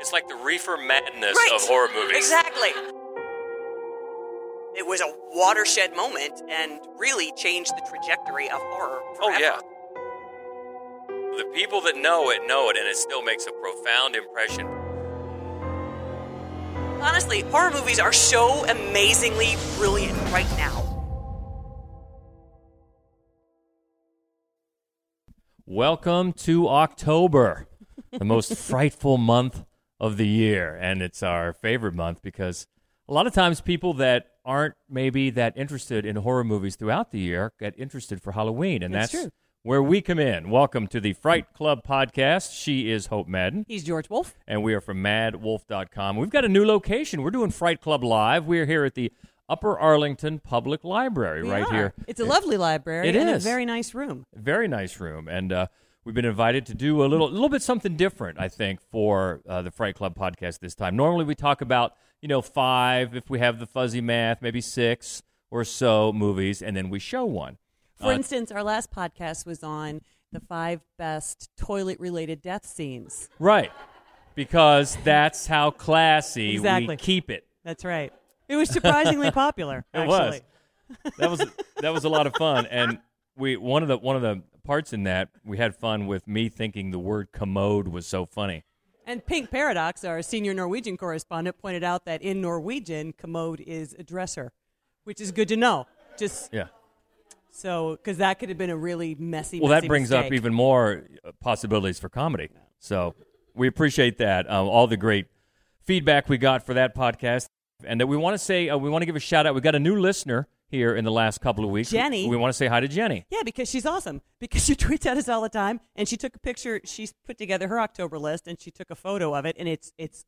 It's like the reefer madness Right. of horror movies. Exactly. It was a watershed moment and really changed the trajectory of horror. Oh, forever. Oh yeah. The people that know it know it, and it still makes a profound impression. Honestly, horror movies are so amazingly brilliant right now. Welcome to October, the most frightful month of the year. And it's our favorite month because a lot of times people that aren't maybe that interested in horror movies throughout the year get interested for Halloween. And That's that's, where we come in. Welcome to the Fright Club podcast. She is Hope Madden. He's George Wolf. and we are from madwolf.com. We've got a new location. We're doing Fright Club Live. We're here at the Upper Arlington Public Library We right are. here. It's a lovely library. It is. a very nice room. Very nice room. And uh, we've been invited to do a little, a little bit something different, I think, for uh, the Fright Club podcast this time. Normally we talk about, you know, five, if we have the fuzzy math, maybe six or so movies, and then we show one. For Uh, instance, our last podcast was on the five best toilet-related death scenes. Right. Because that's how classy Exactly. we keep it. That's right. It was surprisingly popular. It was. That was that was a lot of fun, and we one of the one of the parts in that we had fun with me thinking the word commode was so funny. And Pink Paradox, our senior Norwegian correspondent, pointed out that in Norwegian, commode is a dresser, which is good to know. Just Yeah. so, because that could have been a really messy. Well, that brings up even more uh, possibilities for comedy. So we appreciate that. Um, all the great feedback we got for that podcast, and that we want to say uh, we want to give a shout out. We got a new listener here in the last couple of weeks. Jenny. We, want to say hi to Jenny. Yeah, because she's awesome. Because she tweets at us all the time, and she took a picture. She's put together her October list, and she took a photo of it, and it's it's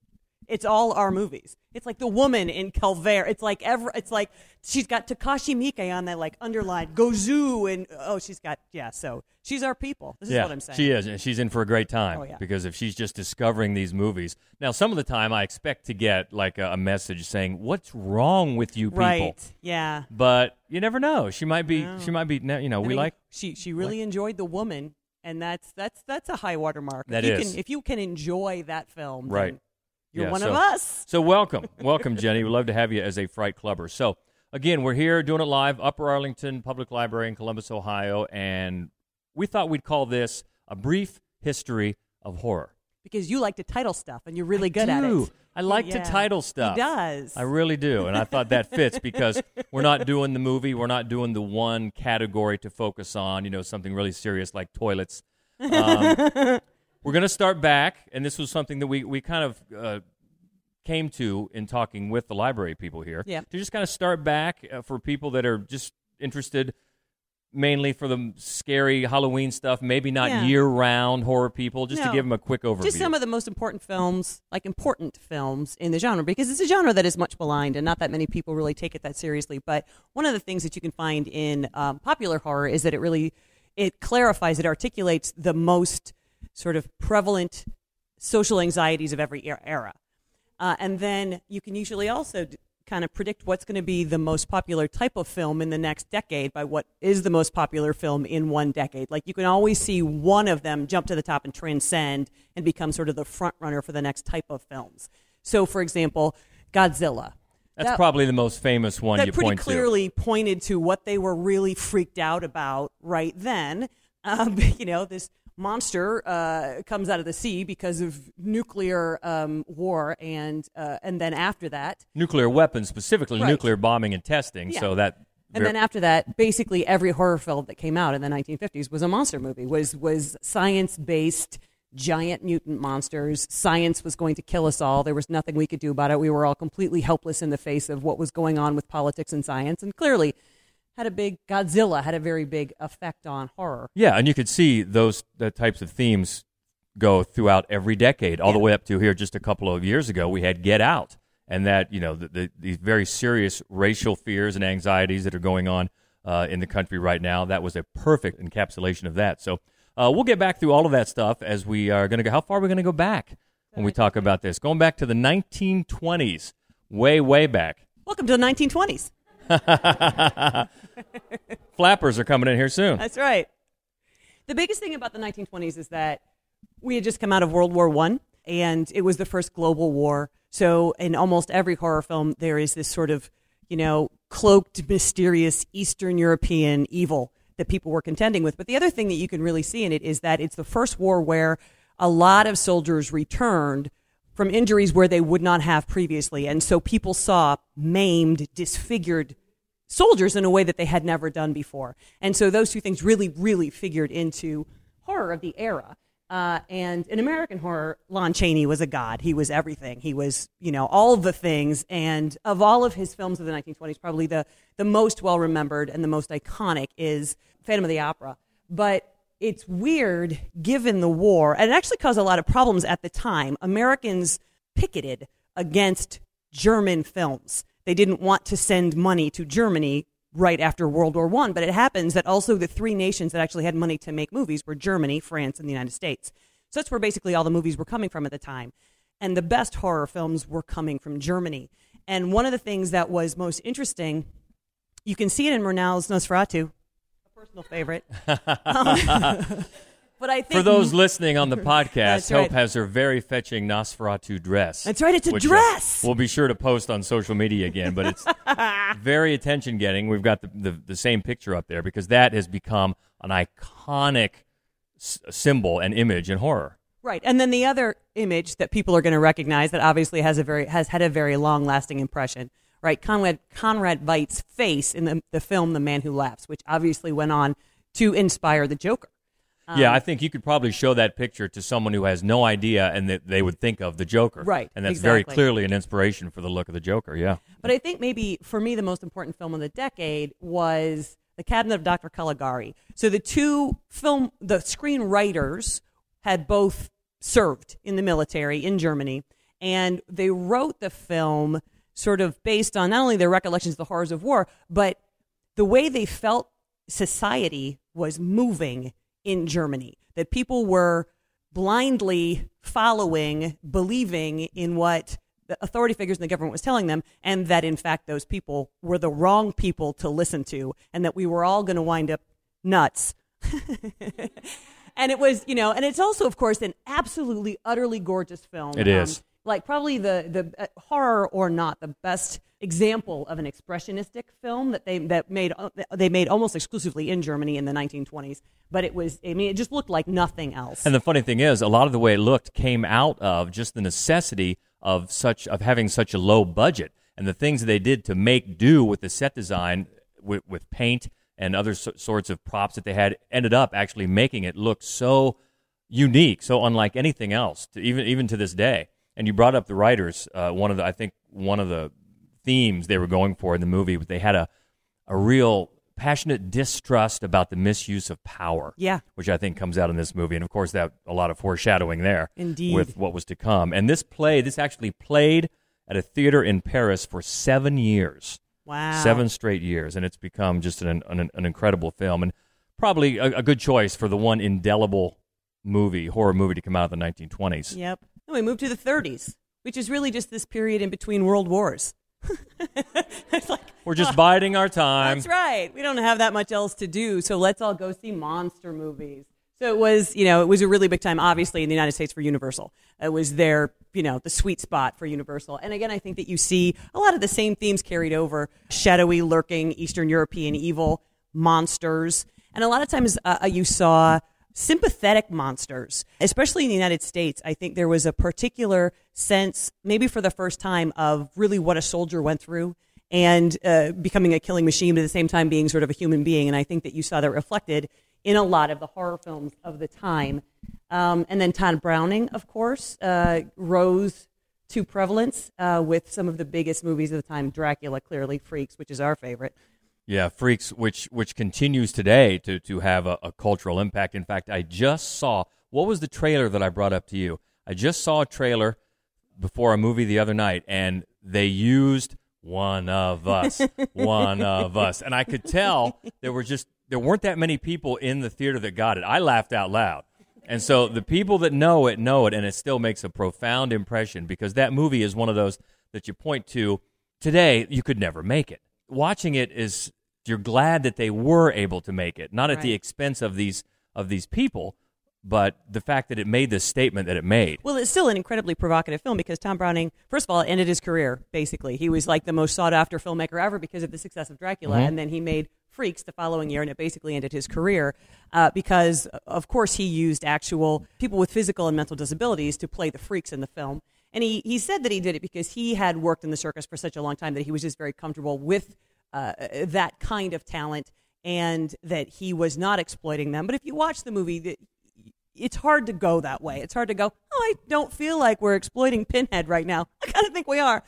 it's all our movies. It's like the woman in Calvaire. It's like ever. It's like she's got Takashi Miike on that like underlined Gozu, and oh, she's got yeah. So she's our people. This is yeah, what I'm saying. she is, and she's in for a great time. Oh, yeah. Because if she's just discovering these movies, now some of the time I expect to get like a, a message saying, "What's wrong with you people?" Right? Yeah. But you never know. She might be. No. She might be. You know, I we mean, like. she she really enjoyed the woman, and that's that's that's a high watermark. That if you is. Can, if you can enjoy that film, then Right. You're Yeah, one so- of us. So welcome, welcome, Jenny. We'd love to have you as a fright clubber. So again, we're here doing it live, Upper Arlington Public Library in Columbus, Ohio, and we thought we'd call this a brief history of horror. because you like to title stuff and you're really I good at it. I like Yeah. to title stuff. He does. I really do, and I thought that fits because we're not doing the movie. We're not doing the one category to focus on. You know, something really serious like toilets. Um, we're going to start back, and this was something that we we kind of uh, came to in talking with the library people here. Yep. To just kind of start back uh, for people that are just interested. Mainly for the scary Halloween stuff, maybe not Yeah. year-round horror people. Just to give them a quick overview. Just some of the most important films, like important films in the genre, because it's a genre that is much maligned and not that many people really take it that seriously. But one of the things that you can find in um, popular horror is that it really it clarifies, it articulates the most sort of prevalent social anxieties of every er- era. Uh, and then you can usually also d- kind of predict what's going to be the most popular type of film in the next decade by what is the most popular film in one decade. Like you can always see one of them jump to the top and transcend and become sort of the front runner for the next type of films. So, for example, Godzilla. That's That- probably the most famous one that you pretty point to. clearly pointed to what they were really freaked out about right then. Um, you know, this monster uh, comes out of the sea because of nuclear um, war, and uh, and then after that, nuclear weapons, specifically Right. nuclear bombing and testing. Yeah. So that and then after that, basically every horror film that came out in the 1950s was a monster movie. Was was science based. Giant mutant monsters. Science was going to kill us all. There was nothing we could do about it. We were all completely helpless in the face of what was going on with politics and science. And clearly, had a big Godzilla had a very big effect on horror. yeah, and you could see those the types of themes go throughout every decade, all the way up to here. Just a couple of years ago, we had Get Out, and that you know the, the, these very serious racial fears and anxieties that are going on uh, in the country right now. That was a perfect encapsulation of that. So uh, we'll get back through all of that stuff as we are going to go. How far are we going to go back when we talk about this? Going back to the 1920s, way way back. Welcome to the 1920s. Flappers are coming in here soon. That's right. The biggest thing about the 1920s is that we had just come out of World War One, and it was the first global war. So in almost every horror film, there is this sort of, you know, cloaked, mysterious Eastern European evil that people were contending with. But the other thing that you can really see in it is that it's the first war where a lot of soldiers returned from injuries where they would not have previously. And so people saw maimed, disfigured soldiers in a way that they had never done before. And so those two things really, really figured into horror of the era. Uh, and in American horror, Lon Chaney was a god. He was everything. He was, you know, all the things. And of all of his films of the 1920s, probably the, the most well remembered and the most iconic is Phantom of the Opera. But it's weird given the war, and it actually caused a lot of problems at the time. Americans picketed against German films. They didn't want to send money to Germany right after World War One, but it happens that also the three nations that actually had money to make movies were Germany, France, and the United States. So that's where basically all the movies were coming from at the time. And the best horror films were coming from Germany. And one of the things that was most interesting, you can see it in Murnau's Nosferatu, personal favorite. Um, but I think For those listening on the podcast, Hope right. has her very fetching Nosferatu dress. That's right, it's a uh, dress. we'll be sure to post on social media again, but it's very attention getting. We've got the, the, the same picture up there because that has become an iconic s- symbol and image in horror. Right, and then the other image that people are going to recognize that obviously has a very has had a very long lasting impression. Right, Conrad Conrad Veidt's face in the, the film The Man Who Laughs, which obviously went on to inspire the Joker. yeah, Um, I think you could probably show that picture to someone who has no idea and that they would think of the Joker. Right, And that's very clearly an inspiration for the look of the Joker, yeah. But I think maybe for me the most important film of the decade was The Cabinet of Dr. Caligari. So the two film the screenwriters had both served in the military in Germany and they wrote the film sort of based on not only their recollections of the horrors of war, but the way they felt society was moving in Germany, that people were blindly following, believing in what the authority figures in the government was telling them, and that in fact those people were the wrong people to listen to, and that we were all going to wind up nuts. and it was, you know, and it's also, of course, an absolutely, utterly gorgeous film. It is. Um, like probably the the uh, horror or not the best example of an expressionistic film that they that made uh, they made almost exclusively in Germany in the 1920s. But it was, I mean, it just looked like nothing else. And the funny thing is, a lot of the way it looked came out of just the necessity of such of having such a low budget, and the things they did to make do with the set design with, with paint and other so- sorts of props that they had ended up actually making it look so unique, so unlike anything else, to even even to this day. And you brought up the writers. Uh, one of the, I think, one of the themes they were going for in the movie, but they had a a real passionate distrust about the misuse of power. Yeah. which I think comes out in this movie, and of course that a lot of foreshadowing there. Indeed. with what was to come. And this play, this actually played at a theater in Paris for seven years. wow, Seven straight years, and it's become just an, an, an incredible film, and probably a, a good choice for the one indelible movie, horror movie, to come out of the 1920s. Yep. We moved to the 30s, which is really just this period in between world wars. it's like We're just biding our time. That's right. We don't have that much else to do, so let's all go see monster movies. So it was, you know, it was a really big time, obviously, in the United States for Universal. It was their, you know, the sweet spot for Universal. And again, I think that you see a lot of the same themes carried over shadowy, lurking Eastern European evil, monsters. And a lot of times uh, you saw sympathetic monsters, especially in the United States. I think there was a particular sense, maybe for the first time, of really what a soldier went through and uh, becoming a killing machine, but at the same time being sort of a human being. And I think that you saw that reflected in a lot of the horror films of the time. Um, and then Tod Browning, of course, uh, rose to prevalence uh, with some of the biggest movies of the time. Dracula, clearly, Freaks, which is our favorite. Yeah, Freaks, which which continues today to to have a, a cultural impact. In fact, I just saw what was the trailer that I brought up to you. I just saw a trailer before a movie the other night, and they used one of us, one of us, and I could tell there were just there weren't that many people in the theater that got it. I laughed out loud. And so the people that know it know it, and it still makes a profound impression because that movie is one of those that you point to today, you could never make it. Watching it is you're glad that they were able to make it, not at the expense of these of these people, but the fact that it made the statement that it made. Well, it's still an incredibly provocative film because Tom Browning, first of all, ended his career, basically. He was like the most sought after filmmaker ever because of the success of Dracula. Mm-hmm. And then he made Freaks the following year, and it basically ended his career uh, because, of course, he used actual people with physical and mental disabilities to play the freaks in the film. And he, he said that he did it because he had worked in the circus for such a long time that he was just very comfortable with uh, that kind of talent and that he was not exploiting them. But if you watch the movie, it's hard to go that way. It's hard to go, oh, I don't feel like we're exploiting Pinhead right now. I kind of think we are.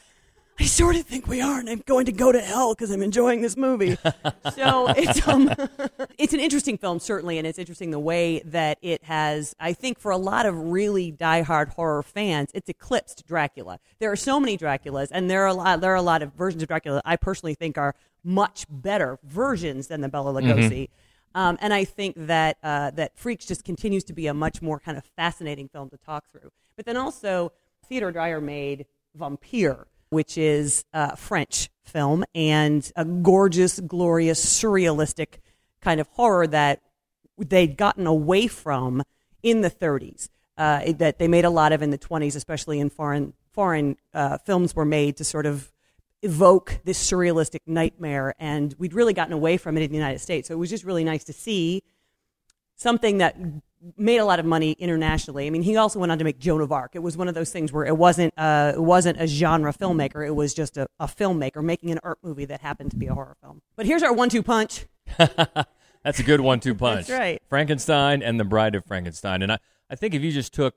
I sort of think we are, and I'm going to go to hell because I'm enjoying this movie. so it's um, it's an interesting film, certainly, and it's interesting the way that it has. I think for a lot of really diehard horror fans, it's eclipsed Dracula. There are so many Draculas, and there are a lot. There are a lot of versions of Dracula I personally think are much better versions than the Bela Lugosi. Um, and I think that uh, that Freaks just continues to be a much more kind of fascinating film to talk through. But then also, Theodor Dreyer made Vampyr, which is French film and a gorgeous, glorious, surrealistic kind of horror that they'd gotten away from in the 30s. Uh, that they made a lot of in the 20s, especially in foreign foreign uh, films were made to sort of evoke this surrealistic nightmare, and we'd really gotten away from it in the United States. So it was just really nice to see something that made a lot of money internationally. I mean, he also went on to make Joan of Arc. It was one of those things where it wasn't uh, it wasn't a genre filmmaker; it was just a, a filmmaker making an art movie that happened to be a horror film. But here's our one-two punch. That's a good one-two punch. That's right. Frankenstein and the Bride of Frankenstein, and I, I think if you just took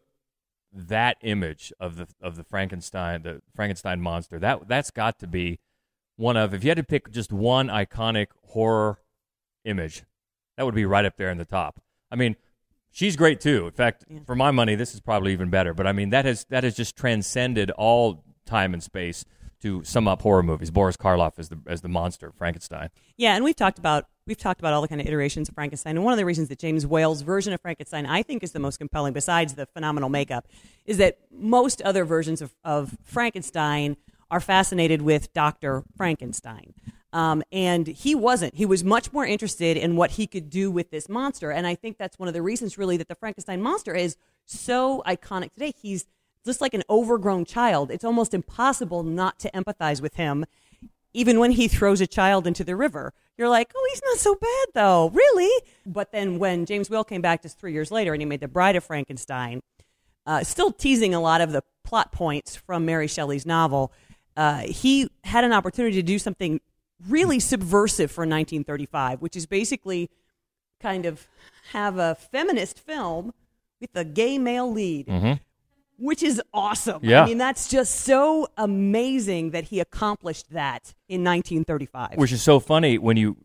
that image of the of the Frankenstein, the Frankenstein monster, that that's got to be one of. If you had to pick just one iconic horror image, that would be right up there in the top. I mean, she's great too. In fact, for my money, this is probably even better. But I mean, that has that has just transcended all time and space to sum up horror movies. Boris Karloff as the as the monster Frankenstein. Yeah, and we've talked about we've talked about all the kind of iterations of Frankenstein. And one of the reasons that James Whale's version of Frankenstein I think is the most compelling, besides the phenomenal makeup, is that most other versions of, of Frankenstein are fascinated with Doctor Frankenstein. Um, and he wasn't. He was much more interested in what he could do with this monster. And I think that's one of the reasons, really, that the Frankenstein monster is so iconic today. He's just like an overgrown child. It's almost impossible not to empathize with him, even when he throws a child into the river. You're like, oh, he's not so bad, though, really? But then when James Whale came back just three years later and he made The Bride of Frankenstein, uh, still teasing a lot of the plot points from Mary Shelley's novel, uh, he had an opportunity to do something really subversive for 1935, which is basically kind of have a feminist film with a gay male lead, mm-hmm. which is awesome. Yeah. I mean, that's just so amazing that he accomplished that in 1935. Which is so funny when you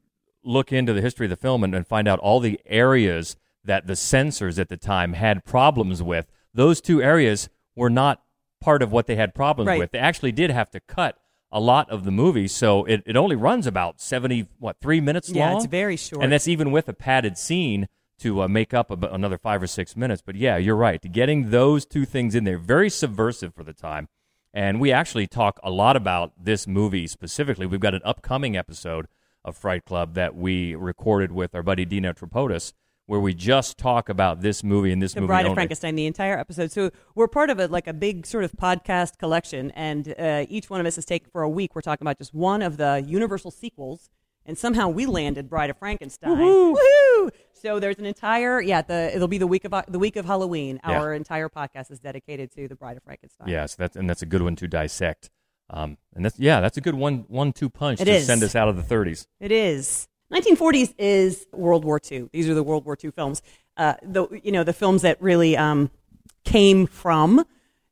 look into the history of the film and, and find out all the areas that the censors at the time had problems with. Those two areas were not part of what they had problems Right. with. They actually did have to cut a lot of the movie, so it, it only runs about seventy what three minutes Yeah, long. Yeah, it's very short. and that's even with a padded scene to uh, make up about another five or six minutes. But yeah, you're right. Getting those two things in there, very subversive for the time. And we actually talk a lot about this movie specifically. We've got an upcoming episode of Fright Club that we recorded with our buddy Dina Tripodis, where we just talk about this movie and this the movie Bride only. of Frankenstein, the entire episode. So we're part of a like a big sort of podcast collection, and uh, each one of us is taken for a week. We're talking about just one of the Universal sequels, and somehow we landed Bride of Frankenstein. Woohoo! So there's an entire yeah. The it'll be the week of the week of Halloween. Yeah. Our entire podcast is dedicated to the Bride of Frankenstein. Yes, that's and that's a good one to dissect. Um, and that's yeah, that's a good one one two punch It to is. send us out of the 30s. It is. 1940s is World War II. These are the World War II films. Uh, the you know the films that really um, came from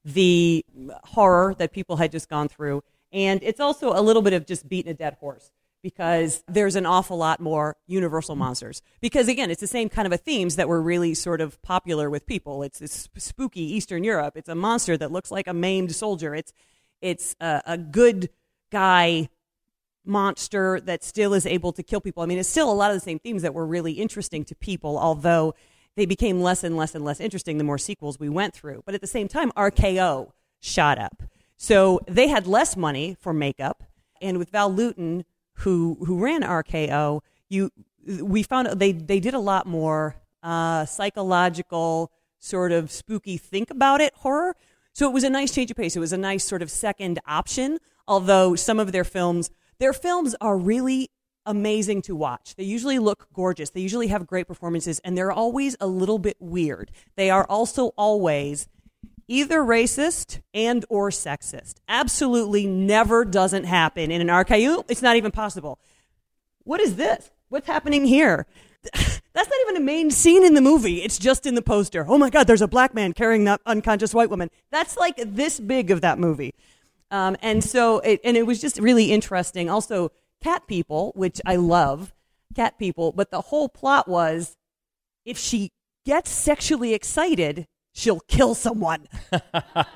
the horror that people had just gone through, and it's also a little bit of just beating a dead horse because there's an awful lot more universal monsters. Because again, it's the same kind of a themes that were really sort of popular with people. It's this spooky Eastern Europe. It's a monster that looks like a maimed soldier. It's it's a, a good guy monster that still is able to kill people. I mean, it's still a lot of the same themes that were really interesting to people, although they became less and less and less interesting the more sequels we went through. But at the same time, RKO shot up. So they had less money for makeup. And with Val Lewton, who, who ran RKO, you, we found they, they did a lot more uh, psychological, sort of spooky think about it horror. So it was a nice change of pace. It was a nice sort of second option, although some of their films, their films are really amazing to watch. They usually look gorgeous. They usually have great performances and they're always a little bit weird. They are also always either racist and or sexist. Absolutely never doesn't happen in an RKO. It's not even possible. What is this? What's happening here? That's not even a main scene in the movie. It's just in the poster. Oh my God, there's a black man carrying that unconscious white woman. That's like this big of that movie. Um, and so, it, and it was just really interesting. Also, cat people, which I love, cat people, but the whole plot was if she gets sexually excited, she'll kill someone.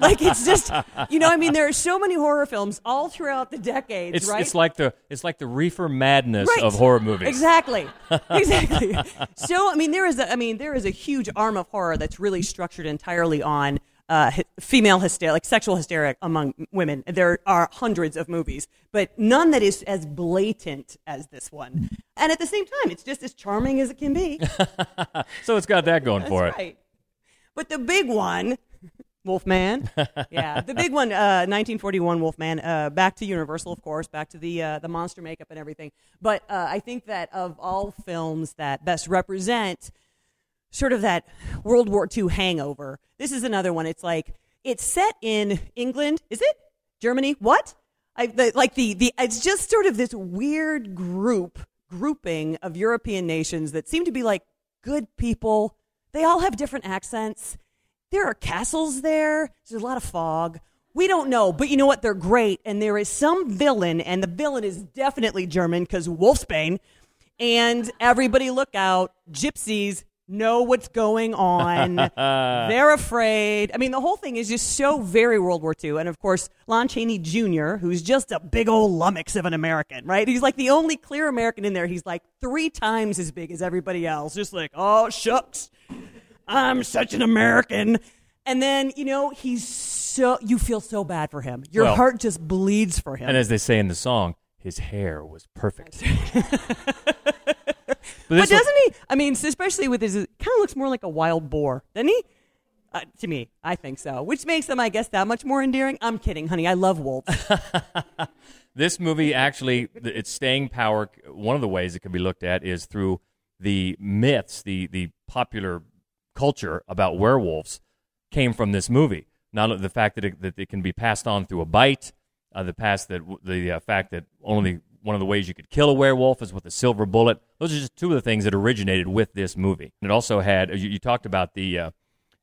like it's just, you know, I mean, there are so many horror films all throughout the decades, It's, right? it's like the it's like the reefer madness Right. of horror movies. Exactly. Exactly. so, I mean, there is a, I mean, there is a huge arm of horror that's really structured entirely on uh, female hysteria, like sexual hysteria among women. There are hundreds of movies, but none that is as blatant as this one. And at the same time, it's just as charming as it can be. So it's got that going That's for it. right. But the big one, Wolfman. yeah, the big one, uh, 1941 Wolfman. Uh, back to Universal, of course, back to the uh, the monster makeup and everything. But uh, I think that of all films that best represent sort of that World War II hangover, this is another one. It's like it's set in England. Is it Germany? What? I the, like the the. It's just sort of this weird group grouping of European nations that seem to be like good people. They all have different accents. There are castles there. There's a lot of fog. We don't know, but you know what? They're great. And there is some villain, and the villain is definitely German because Wolfsbane. And everybody look out. Gypsies know what's going on. They're afraid. I mean, the whole thing is just so very World War II. And of course, Lon Chaney Jr., who's just a big old lummox of an American, right? He's like the only clear American in there. He's like three times as big as everybody else. Just like, oh, shucks. I'm such an American. And then, you know, he's so, you feel so bad for him. Your Well- heart just bleeds for him. And as they say in the song, his hair was perfect. but but doesn't he? I mean, especially with his, kind of looks more like a wild boar, doesn't he? Uh, to me, I think so. Which makes them, I guess, that much more endearing. I'm kidding, honey. I love wolves. this movie actually, its staying power, one of the ways it can be looked at is through the myths, the, the popular culture about werewolves came from this movie. Not the fact that it, that it can be passed on through a bite, uh, the past that the uh, fact that only one of the ways you could kill a werewolf is with a silver bullet. Those are just two of the things that originated with this movie. And it also had you, you talked about the uh,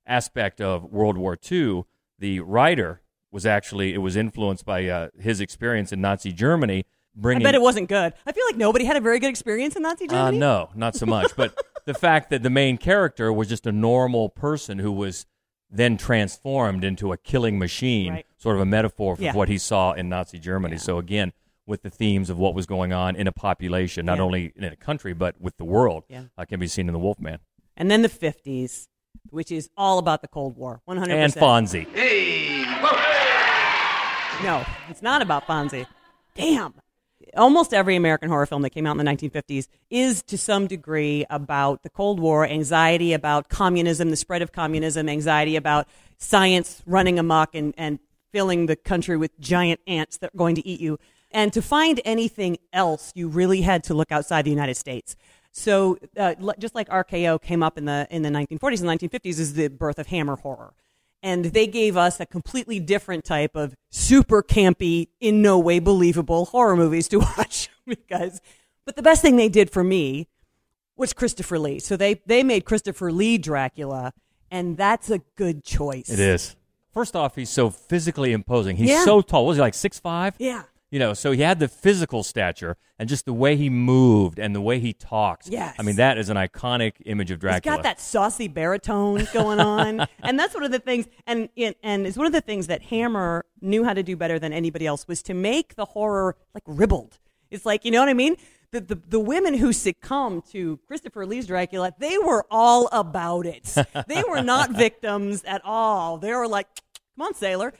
aspect of World War II. The writer was actually it was influenced by uh, his experience in Nazi Germany. I bet it wasn't good. I feel like nobody had a very good experience in Nazi uh, Germany. no, not so much. But the fact that the main character was just a normal person who was then transformed into a killing machine, Right. sort of a metaphor for Yeah. what he saw in Nazi Germany. So again, with the themes of what was going on in a population, not Yeah. only in a country but with the world, Yeah. uh, can be seen in the Wolfman And then the 50s, which is all about the Cold War. 100%. and Fonzie. Hey, No, it's not about Fonzie. Damn. Almost every American horror film that came out in the 1950s is to some degree about the Cold War, anxiety about communism, the spread of communism, anxiety about science running amok and, and filling the country with giant ants that are going to eat you. And to find anything else, you really had to look outside the United States. So, uh, l- just like RKO came up in the in the 1940s and 1950s, is the birth of Hammer horror and they gave us a completely different type of super campy, in no way believable horror movies to watch. because, but the best thing they did for me was Christopher Lee. So they they made Christopher Lee Dracula, and that's a good choice. It is. First off, he's so physically imposing. He's Yeah. so tall. Was he like six five? Yeah. You know, so he had the physical stature and just the way he moved and the way he talked. Yes. I mean, that is an iconic image of Dracula. He's got that saucy baritone going on, and that's one of the things. And and it's one of the things that Hammer knew how to do better than anybody else was to make the horror like ribald. It's like you know what I mean. The, the, the women who succumbed to Christopher Lee's Dracula, they were all about it. They were not victims at all. They were like, come on, sailor.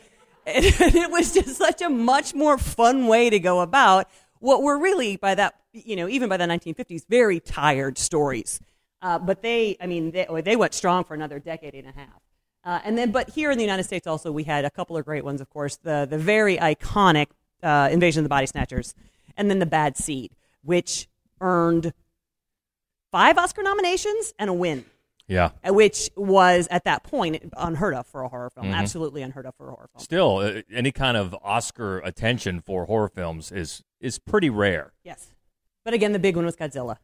And it was just such a much more fun way to go about what were really, by that, you know, even by the 1950s, very tired stories. Uh, but they, I mean, they, they went strong for another decade and a half. Uh, and then, but here in the United States, also we had a couple of great ones. Of course, the the very iconic uh, Invasion of the Body Snatchers, and then the Bad Seed, which earned five Oscar nominations and a win. Yeah. uh, Which was at that point unheard of for a horror film. Mm-hmm. Absolutely unheard of for a horror film. Still, uh, any kind of Oscar attention for horror films is is pretty rare. Yes. But again, the big one was Godzilla.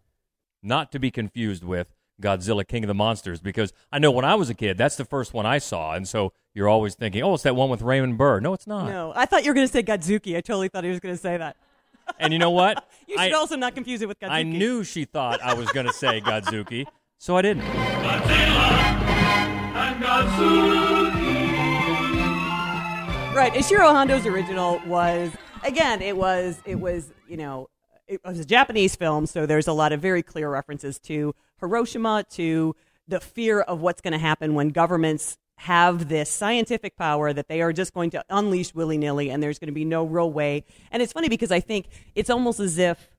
Not to be confused with Godzilla King of the Monsters, because I know when I was a kid, that's the first one I saw, and so you're always thinking, oh, it's that one with Raymond Burr. No, it's not. No, I thought you were going to say Godzuki. I totally thought he was going to say that. And you know what? You should I, also not confuse it with Godzuki. I knew she thought I was going to say Godzuki, so I didn't. Right. Ishiro Honda's original was again, it was it was, you know, it was a Japanese film, so there's a lot of very clear references to Hiroshima, to the fear of what's going to happen when governments have this scientific power that they are just going to unleash willy nilly and there's going to be no real way. And it's funny because I think it's almost as if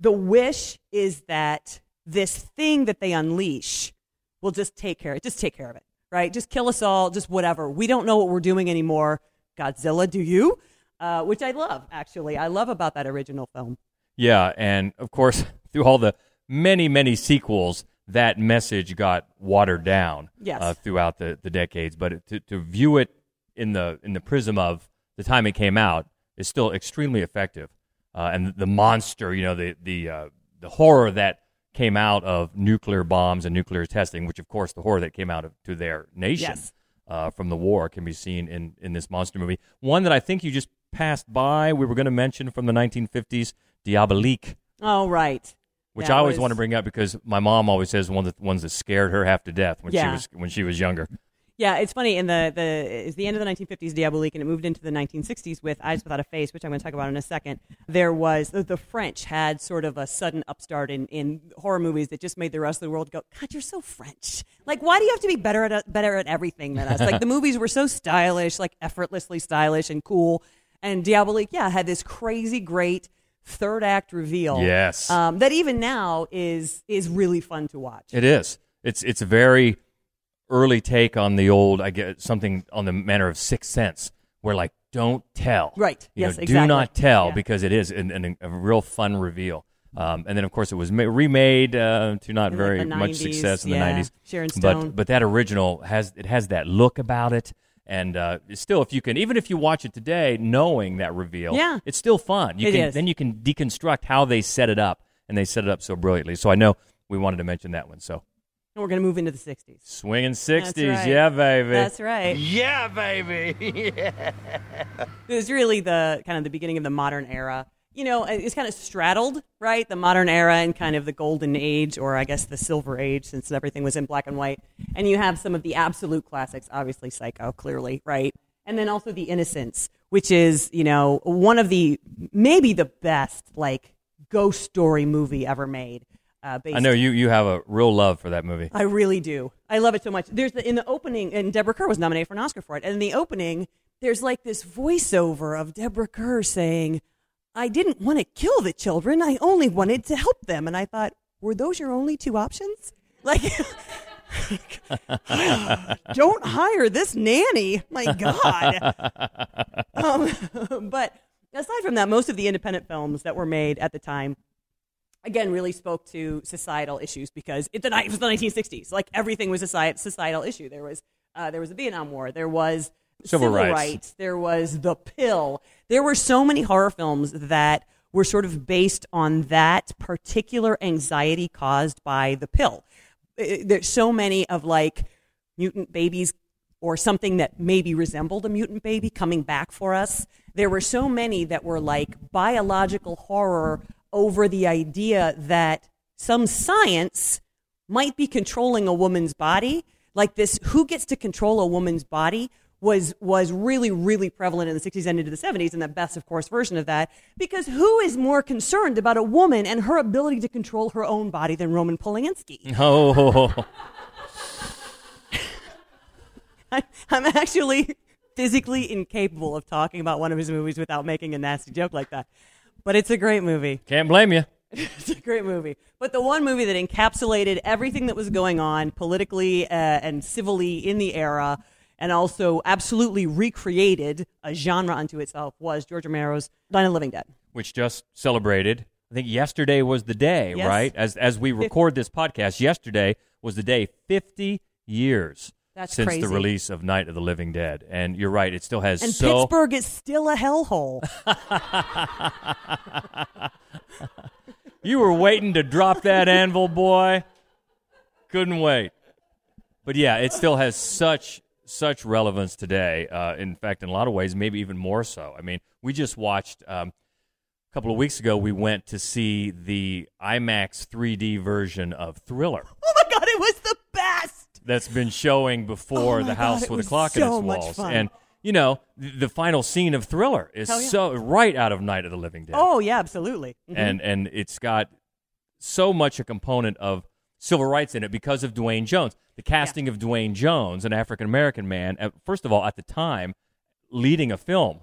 the wish is that this thing that they unleash will just take care just take care of it right just kill us all just whatever we don't know what we're doing anymore godzilla do you uh, which i love actually i love about that original film Yeah, and of course, through all the many, many sequels, that message got watered down Yes. uh, throughout the, the decades. But to, to view it in the in the prism of the time it came out is still extremely effective. Uh, and the monster, you know, the the uh, the horror that came out of nuclear bombs and nuclear testing, which of course the horror that came out of to their nation Yes. uh, from the war can be seen in in this monster movie. One that I think you just passed by. We were going to mention from the 1950s, Diabolique oh right which That I always was- want to bring up because my mom always says one of the ones that scared her half to death when she was when she was younger. Yeah, it's funny. In the the it's the end of the 1950s, Diabolique, and it moved into the 1960s with Eyes Without a Face, which I'm going to talk about in a second. There was the, the French had sort of a sudden upstart in, in horror movies that just made the rest of the world go, God, you're so French. Like, why do you have to be better at better at everything than us? Like the movies were so stylish, like effortlessly stylish and cool. And Diabolique, yeah, had this crazy great third act reveal. Yes. um, that even now is is really fun to watch. It is. It's it's very early take on the old. I get something on the manner of Sixth Sense, where like don't tell. Right. You Yes, know, exactly. Do not tell Yeah. because it is an, an, a real fun reveal. Um, and then of course it was ma- remade uh, to not In, like, very the much success in yeah. the 90s. Sharon Stone. But but that original has it has that look about it. And uh, still, if you can, even if you watch it today, knowing that reveal, Yeah. it's still fun. You It can is. then you can deconstruct how they set it up, and they set it up so brilliantly. So I know we wanted to mention that one. So And we're going to move into the 60s. swinging sixties, right. yeah, baby. That's right. Yeah, baby. It was really the kind of the beginning of the modern era. You know, it's kind of straddled, right? The modern era and kind of the golden age, or I guess the silver age, since everything was in black and white. And you have some of the absolute classics, obviously Psycho, clearly, right? And then also The Innocents, which is, you know, one of the maybe the best like ghost story movie ever made. Uh, I know you you have a real love for that movie. I really do. I love it so much. There's the, in the opening, and Deborah Kerr was nominated for an Oscar for it. And in the opening, there's like this voiceover of Deborah Kerr saying, "I didn't want to kill the children. I only wanted to help them." And I thought, were those your only two options? Like, don't hire this nanny. My God. um, but aside from that, most of the independent films that were made at the time again really spoke to societal issues because it, the, it was the 1960s. Like everything was a societal issue. There was uh, there was the Vietnam War. There was Civil rights. There was the pill. There were so many horror films that were sort of based on that particular anxiety caused by the pill. There's so many of like mutant babies or something that maybe resembled a mutant baby coming back for us. There were so many that were like biological horror over the idea that some science might be controlling a woman's body. Like this, who gets to control a woman's body was was really really prevalent in the 60s and into the 70s, and the best, of course, version of that. Because who is more concerned about a woman and her ability to control her own body than Roman Polanski? Oh, I, I'm actually physically incapable of talking about one of his movies without making a nasty joke like that. But it's a great movie. can't blame you. it's a great movie. But the one movie that encapsulated everything that was going on politically uh, and civilly in the era, and also absolutely recreated a genre unto itself, was George Romero's Night of the Living Dead. which just celebrated. I think yesterday was the day, Yes. right? As as we record this podcast, yesterday was the day 50 years That's since crazy. the release of Night of the Living Dead. And you're right, it still has And so Pittsburgh is still a hellhole. You were waiting to drop that anvil, boy. Couldn't wait. But yeah, it still has such such relevance today. Uh, in fact, in a lot of ways, maybe even more so. I mean, we just watched um, a couple of weeks ago. We went to see the IMAX 3D version of Thriller oh my God, it was the best. That's been showing before Oh the house it with a clock in so its much walls. And you know, the, the final scene of Thriller is yeah. so right out of Night of the Living Dead. Oh, yeah, absolutely. Mhm. and and it's got so much a component of civil rights in it because of Duane Jones. The casting of Duane Jones, an African American man, first of all, at the time, leading a film,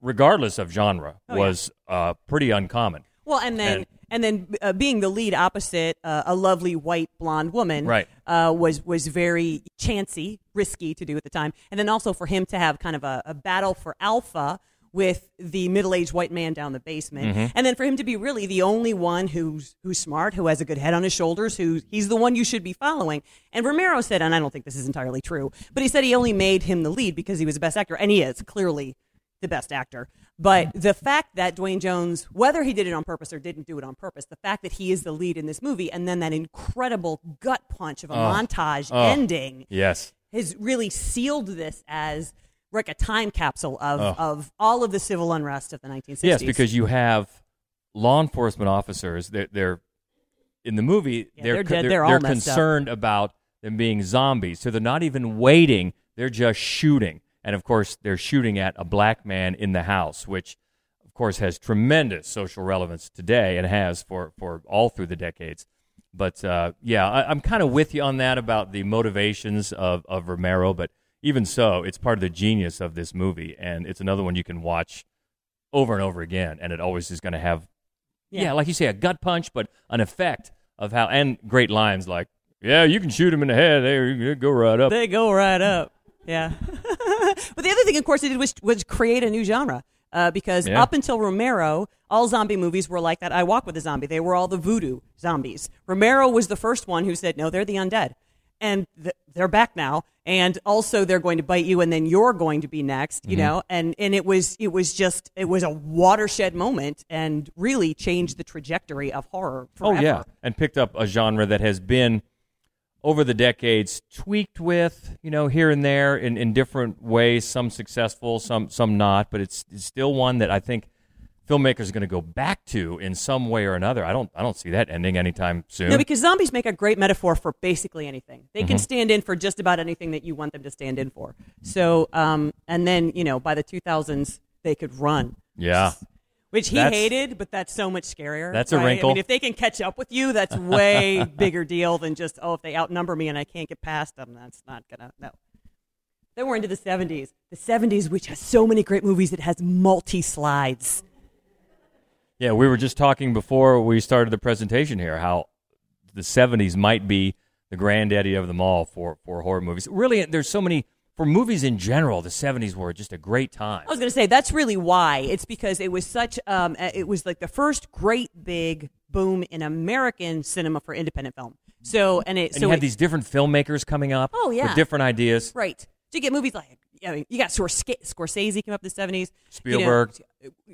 regardless of genre, Oh, yeah. was uh, pretty uncommon. Well, and then And- and, then uh, being the lead opposite uh, a lovely white blonde woman, Right. uh, was was very chancy, risky to do at the time, and then also for him to have kind of a, a battle for alpha with the middle-aged white man down the basement, Mm-hmm. and then for him to be really the only one who's who's smart, who has a good head on his shoulders, who he's the one you should be following. And Romero said, and I don't think this is entirely true, but he said he only made him the lead because he was the best actor, and he is clearly the best actor. But the fact that Duane Jones, whether he did it on purpose or didn't do it on purpose, the fact that he is the lead in this movie and then that incredible gut punch of a oh. montage Oh. ending Yes. has really sealed this as like a time capsule of, oh. of all of the civil unrest of the 1960s. Yes, because you have law enforcement officers. They're, they're in the movie. Yeah, they're they're dead. they're, They're all they're messed up. concerned about them being zombies, so they're not even waiting. They're just shooting, and of course, they're shooting at a black man in the house, which, of course, has tremendous social relevance today and has for for all through the decades. But uh, yeah, I, I'm kind of with you on that about the motivations of, of Romero. But even so, it's part of the genius of this movie, and it's another one you can watch over and over again, and it always is going to have, yeah. Yeah. like you say, a gut punch, but an effect of how, and great lines like, "Yeah, you can shoot him in the head. There, you go right up." They go right up. Yeah. but the other thing, of course, it did was, was create a new genre. Uh, because Yeah. up until Romero, all zombie movies were like that. I Walk with a Zombie. They were all the voodoo zombies. Romero was the first one who said, no, they're the undead. And th- they're back now. And also they're going to bite you and then you're going to be next, Mm-hmm. you know? And, and it was, it was just, it was a watershed moment and really changed the trajectory of horror forever. Oh yeah, and picked up a genre that has been over the decades tweaked with, you know, here and there in, in different ways. Some successful, some some not, but it's, it's still one that I think filmmakers are going to go back to in some way or another. I don't I don't see that ending anytime soon. No, because zombies make a great metaphor for basically anything. They Mm-hmm. can stand in for just about anything that you want them to stand in for. So, um, and then you know, by the 2000s, they could run, yeah, which he That's- hated, but that's so much scarier. That's a right? wrinkle. I mean, if they can catch up with you, that's way bigger deal than just oh, if they outnumber me and I can't get past them, that's not gonna no. Then we're into the 70s. The 70s, which has so many great movies, it has multi slides. yeah. We were just talking before we started the presentation here how the '70s might be the granddaddy of them all for for horror movies. Really, there's so many for movies in general. The '70s were just a great time. I was going to say that's really why. It's because it was such. Um, it was like the first great big boom in American cinema for independent film. So and it and so you had it- these different filmmakers coming up Oh, yeah. with different ideas. right. So you get movies like I mean, you got Scorsese, came up in the seventies. Spielberg.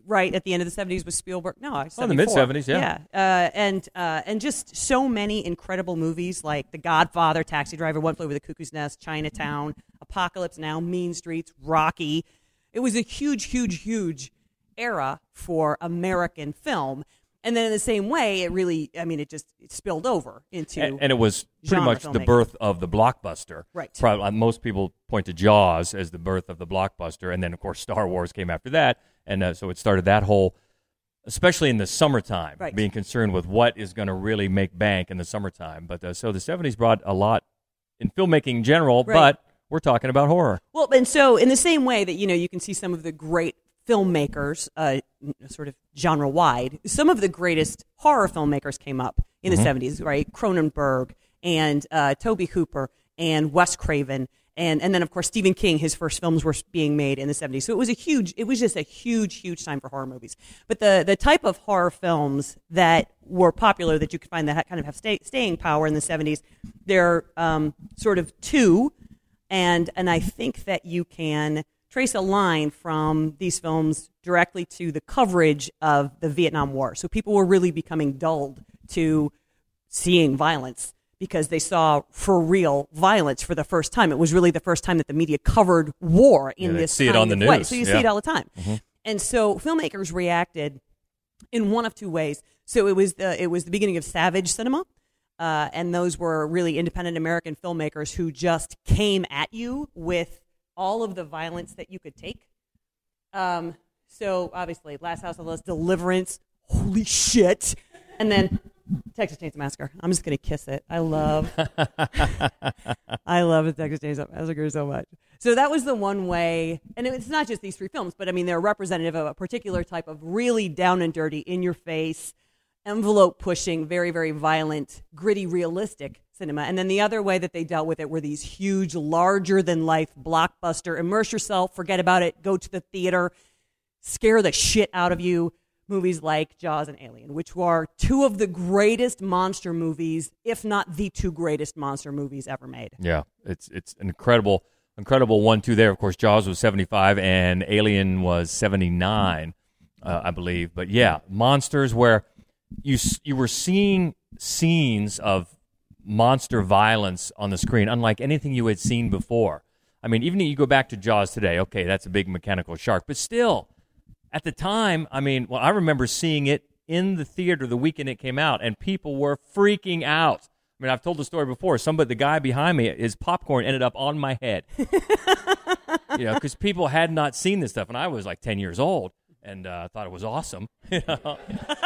right at the end of the seventies was Spielberg. No, I saw Oh, the mid-seventies, yeah. yeah. Uh, and uh, and just so many incredible movies like The Godfather, Taxi Driver, One Flew Over the Cuckoo's Nest, Chinatown, Apocalypse Now, Mean Streets, Rocky. It was a huge, huge, huge era for American film. And then in the same way, it really, I mean, it just it spilled over into. and, and it was pretty much the birth of the blockbuster. Right. Probably, uh, most people point to Jaws as the birth of the blockbuster, and then of course Star Wars came after that, and uh, so it started that whole, especially in the summertime, Right. being concerned with what is going to really make bank in the summertime. But uh, so the '70s brought a lot in filmmaking in general, Right. but we're talking about horror. Well, and so in the same way that you know you can see some of the great filmmakers, uh, sort of genre wide, some of the greatest horror filmmakers came up in the 70s, right? Cronenberg and uh, Tobe Hooper and Wes Craven. And, and then, of course, Stephen King, his first films were being made in the 70s. So it was a huge, it was just a huge, huge time for horror movies. But the, the type of horror films that were popular that you could find that kind of have stay, staying power in the 70s, there are um, sort of two. And, and I think that you can trace a line from these films directly to the coverage of the Vietnam War. So people were really becoming dulled to seeing violence because they saw for real violence for the first time. It was really the first time that the media covered war in Yeah, this see it on the of way. news, So you see yeah. Mm-hmm. it all the time. And so filmmakers reacted in one of two ways. So it was the it was the beginning of Savage cinema, uh, and those were really independent American filmmakers who just came at you with all of the violence that you could take. Um, so obviously, Last House on the Left, Deliverance, holy shit, and then Texas Chainsaw Massacre. I'm just gonna kiss it. I love, I love the Texas Chainsaw Massacre so much. So that was the one way, and it's not just these three films, but I mean they're representative of a particular type of really down and dirty, in your face, envelope pushing, very very violent, gritty, realistic cinema. And then the other way that they dealt with it were these huge, larger than life blockbuster, immerse yourself, forget about it, go to the theater, scare the shit out of you movies like Jaws and Alien, which were two of the greatest monster movies, if not the two greatest monster movies ever made. Yeah, it's it's an incredible incredible one two there. Of course, Jaws was seventy five and Alien was seventy nine, uh, I believe. But yeah, monsters where you you were seeing scenes of monster violence on the screen, unlike anything you had seen before. I mean, even if you go back to Jaws today, okay, that's a big mechanical shark, but still, at the time, I mean, well, I remember seeing it in the theater the weekend it came out, and people were freaking out. I mean, I've told the story before. Somebody, the guy behind me, his popcorn ended up on my head. you know, because people had not seen this stuff, and I was like ten years old and uh, thought it was awesome. You know,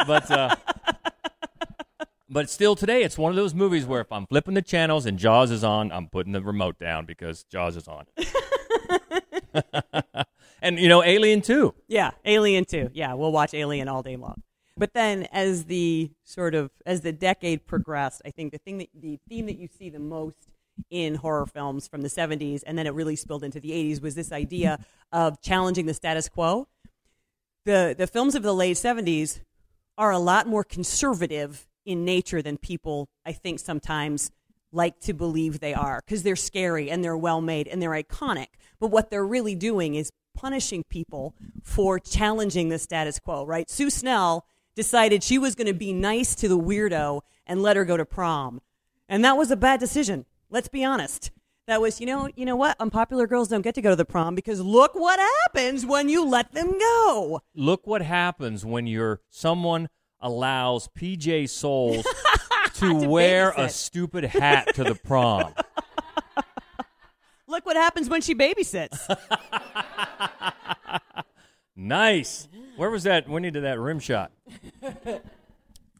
but uh, but still today, it's one of those movies where if I'm flipping the channels and Jaws is on, I'm putting the remote down because Jaws is on. and you know, Alien too. Yeah, Alien too. Yeah, we'll watch Alien all day long. But then, as the sort of as the decade progressed, I think the thing that the theme that you see the most in horror films from the 70s and then it really spilled into the 80s was this idea of challenging the status quo. The the films of the late 70s are a lot more conservative in nature than people I think sometimes like to believe they are because they're scary and they're well made and they're iconic. But what they're really doing is punishing people for challenging the status quo, right? Sue Snell decided she was going to be nice to the weirdo and let her go to prom. And that was a bad decision. Let's be honest. That was, you know, you know what? Unpopular girls don't get to go to the prom because look what happens when you let them go. Look what happens when you're someone allows PJ Soles to, To wear a stupid hat to the prom. Look what happens when she babysits. Nice. Where was that? When you did that rim shot?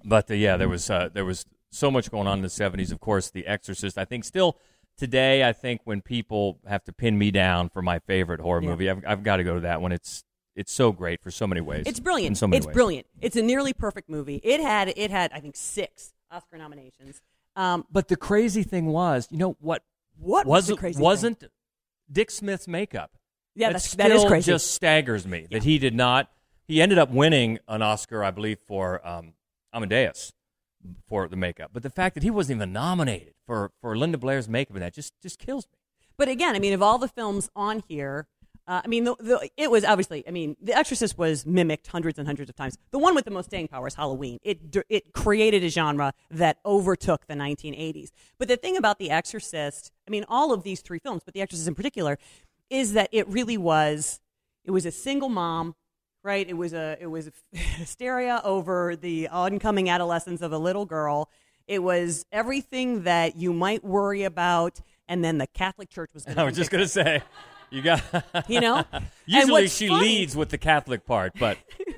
but uh, yeah, there was uh, there was so much going on in the '70s. Of course, The Exorcist. I think still today, I think when people have to pin me down for my favorite horror Yeah. movie, I've, I've got to go to that one. It's it's so great for so many ways. It's brilliant. So many it's ways. brilliant. It's a nearly perfect movie. It had it had I think six Oscar nominations. Um, But the crazy thing was, you know what? What was the wasn't crazy thing? wasn't Dick Smith's makeup? yeah, that's, that is crazy. just staggers me that he did not. He ended up winning an Oscar, I believe, for um, Amadeus for the makeup. But the fact that he wasn't even nominated for, for Linda Blair's makeup in that just just kills me. But again, I mean, of all the films on here, uh, I mean, the, the, it was obviously, I mean, The Exorcist was mimicked hundreds and hundreds of times. The one with the most staying power is Halloween. It it created a genre that overtook the 1980s. But the thing about The Exorcist, I mean, all of these three films, but The Exorcist in particular, is that it really was. It was a single mom, right? It was a it was hysteria over the oncoming adolescence of a little girl. It was everything that you might worry about, and then the Catholic Church was. Going I was just gonna say, you got. you know. Usually she funny- leads with the Catholic part, but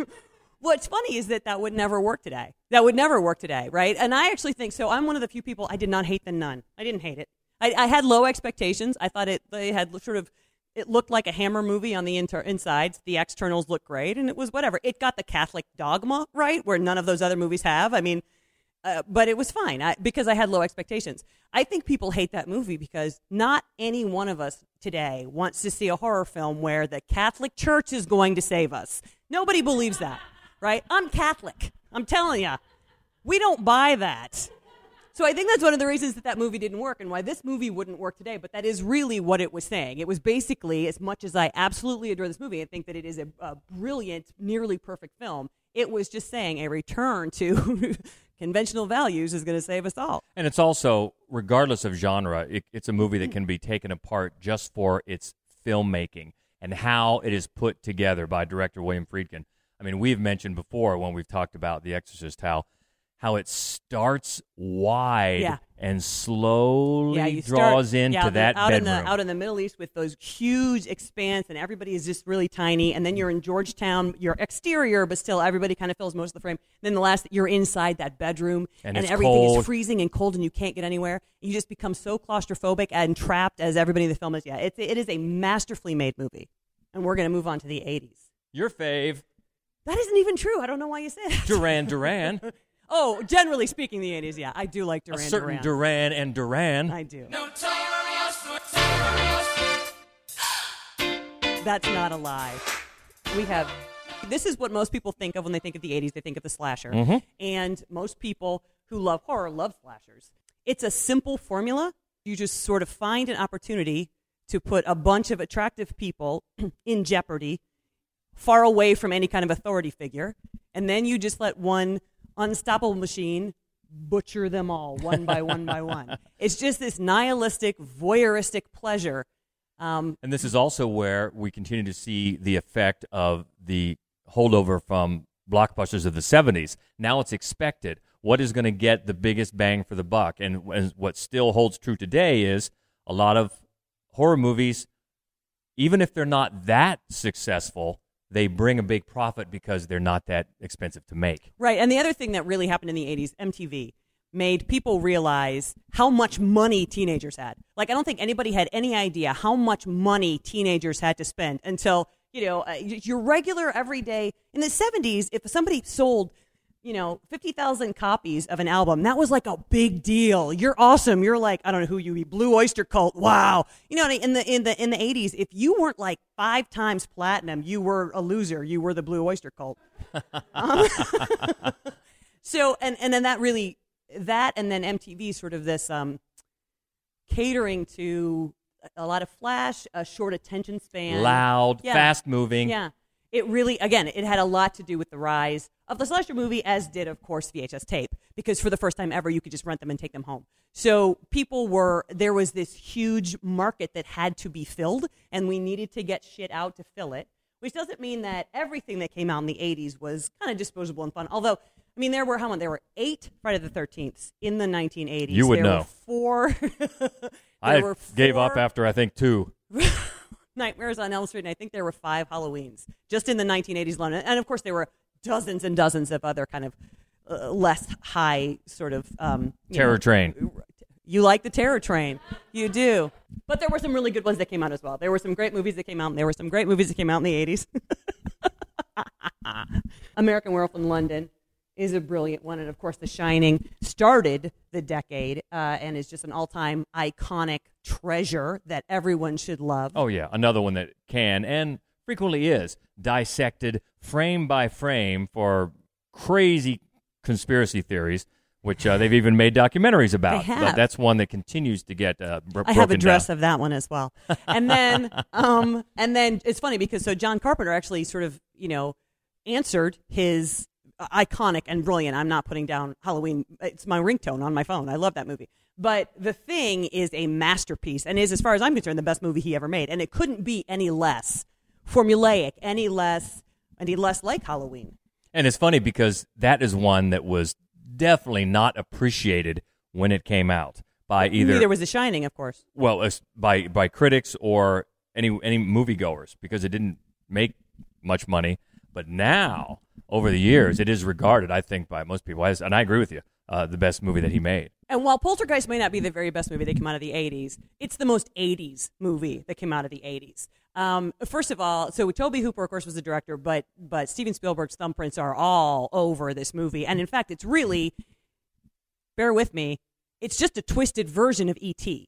What's funny is that that would never work today. That would never work today, right? And I actually think so. I'm one of the few people I did not hate the nun. I didn't hate it. I, I had low expectations. I thought it they had sort of It looked like a Hammer movie on the inter- insides. The externals looked great, and it was whatever. It got the Catholic dogma right, where none of those other movies have. I mean, uh, but it was fine I, because I had low expectations. I think people hate that movie because not any one of us today wants to see a horror film where the Catholic Church is going to save us. Nobody believes that, right? I'm Catholic. I'm telling you, we don't buy that. So I think that's one of the reasons that that movie didn't work and why this movie wouldn't work today. But that is really what it was saying. It was basically, as much as I absolutely adore this movie, I think that it is a, a brilliant, nearly perfect film. It was just saying a return to conventional values is going to save us all. And it's also, regardless of genre, it, it's a movie that can be taken apart just for its filmmaking and how it is put together by director William Friedkin. I mean, we've mentioned before when we've talked about The Exorcist how how it starts wide Yeah. and slowly yeah, draws start, into yeah, that out bedroom. in the out in the Middle East with those huge expanse, and everybody is just really tiny. And then you're in Georgetown, you're exterior, but still everybody kind of fills most of the frame. And then the last, you're inside that bedroom, And and, everything cold. is freezing and cold, and you can't get anywhere. You just become so claustrophobic and trapped as everybody in the film is. Yeah, it's it is a masterfully made movie, and we're going to move on to the '80s. Your fave, That isn't even true. I don't know why you say that. Duran Duran. Oh, generally speaking, the '80s. Yeah, I do like a Duran certain Duran. Duran and Duran. I do. That's not a lie. We have. This is what most people think of when they think of the 80s. They think of the slasher. Mm-hmm. And most people who love horror love slashers. It's a simple formula. You just sort of find an opportunity to put a bunch of attractive people in jeopardy, far away from any kind of authority figure. And then you just let one unstoppable machine butcher them all one by one by one. It's just this nihilistic, voyeuristic pleasure. Um, And this is also where we continue to see the effect of the holdover from blockbusters of the 70s. Now it's expected. What is going to get the biggest bang for the buck? And and what still holds true today is a lot of horror movies, even if they're not that successful, they bring a big profit because they're not that expensive to make. Right. And the other thing that really happened in the 80s, MTV made people realize how much money teenagers had. Like, I don't think anybody had any idea how much money teenagers had to spend until, you know, uh, your regular everyday. In the 70s, if somebody sold, you know, 50,000 copies of an album, that was like a big deal. You're awesome. You're like, I don't know who you be, Blue Oyster Cult. Wow. You know, in the in the in the 80s, if you weren't like 5 times platinum, you were a loser. You were the Blue Oyster Cult. So and and then that really that and then MTV sort of this um, catering to a lot of flash, a short attention span, Loud, Yeah. fast moving. Yeah, it really again it had a lot to do with the rise of the slasher movie, as did of course VHS tape, because for the first time ever you could just rent them and take them home. So people were there was this huge market that had to be filled, and we needed to get shit out to fill it. Which doesn't mean that everything that came out in the '80s was kind of disposable and fun. Although, I mean, there were how many? There were eight Friday the Thirteenth in the 1980s. You would there know. Were four. there I were gave up after I think two. Nightmares on Elm Street, and I think there were five Halloweens just in the 1980s alone. And of course, there were dozens and dozens of other kind of uh, less high sort of um, Terror know, Train. You like the Terror Train, you do. But there were some really good ones that came out as well. There were some great movies that came out, and there were some great movies that came out in the 80s. American Werewolf in London is a brilliant one, and of course, The Shining started the decade uh, and is just an all-time iconic treasure that everyone should love. Oh yeah, another one that can and frequently is dissected frame by frame for crazy conspiracy theories, which uh, they've even made documentaries about. That's one that continues to get uh, bro- I have a dress down. of that one as well. And then, um, and then it's funny because so John Carpenter actually sort of, you know, answered his iconic and brilliant. I'm not putting down Halloween. It's my ringtone on my phone. I love that movie. But The Thing is a masterpiece and is, as far as I'm concerned, the best movie he ever made. And it couldn't be any less formulaic, any less, any less like Halloween. And it's funny because that is one that was definitely not appreciated when it came out by either Neither was The Shining, of course. well by by critics or any any moviegoers because it didn't make much money. But now, over the years, it is regarded, I think, by most people, as, and I agree with you, uh, the best movie that he made. And while Poltergeist may not be the very best movie that came out of the 80s, it's the most 80s movie that came out of the 80s. Um, first of all, so Tobe Hooper, of course, was the director, but but Steven Spielberg's thumbprints are all over this movie, and in fact, it's really, bear with me, it's just a twisted version of E.T.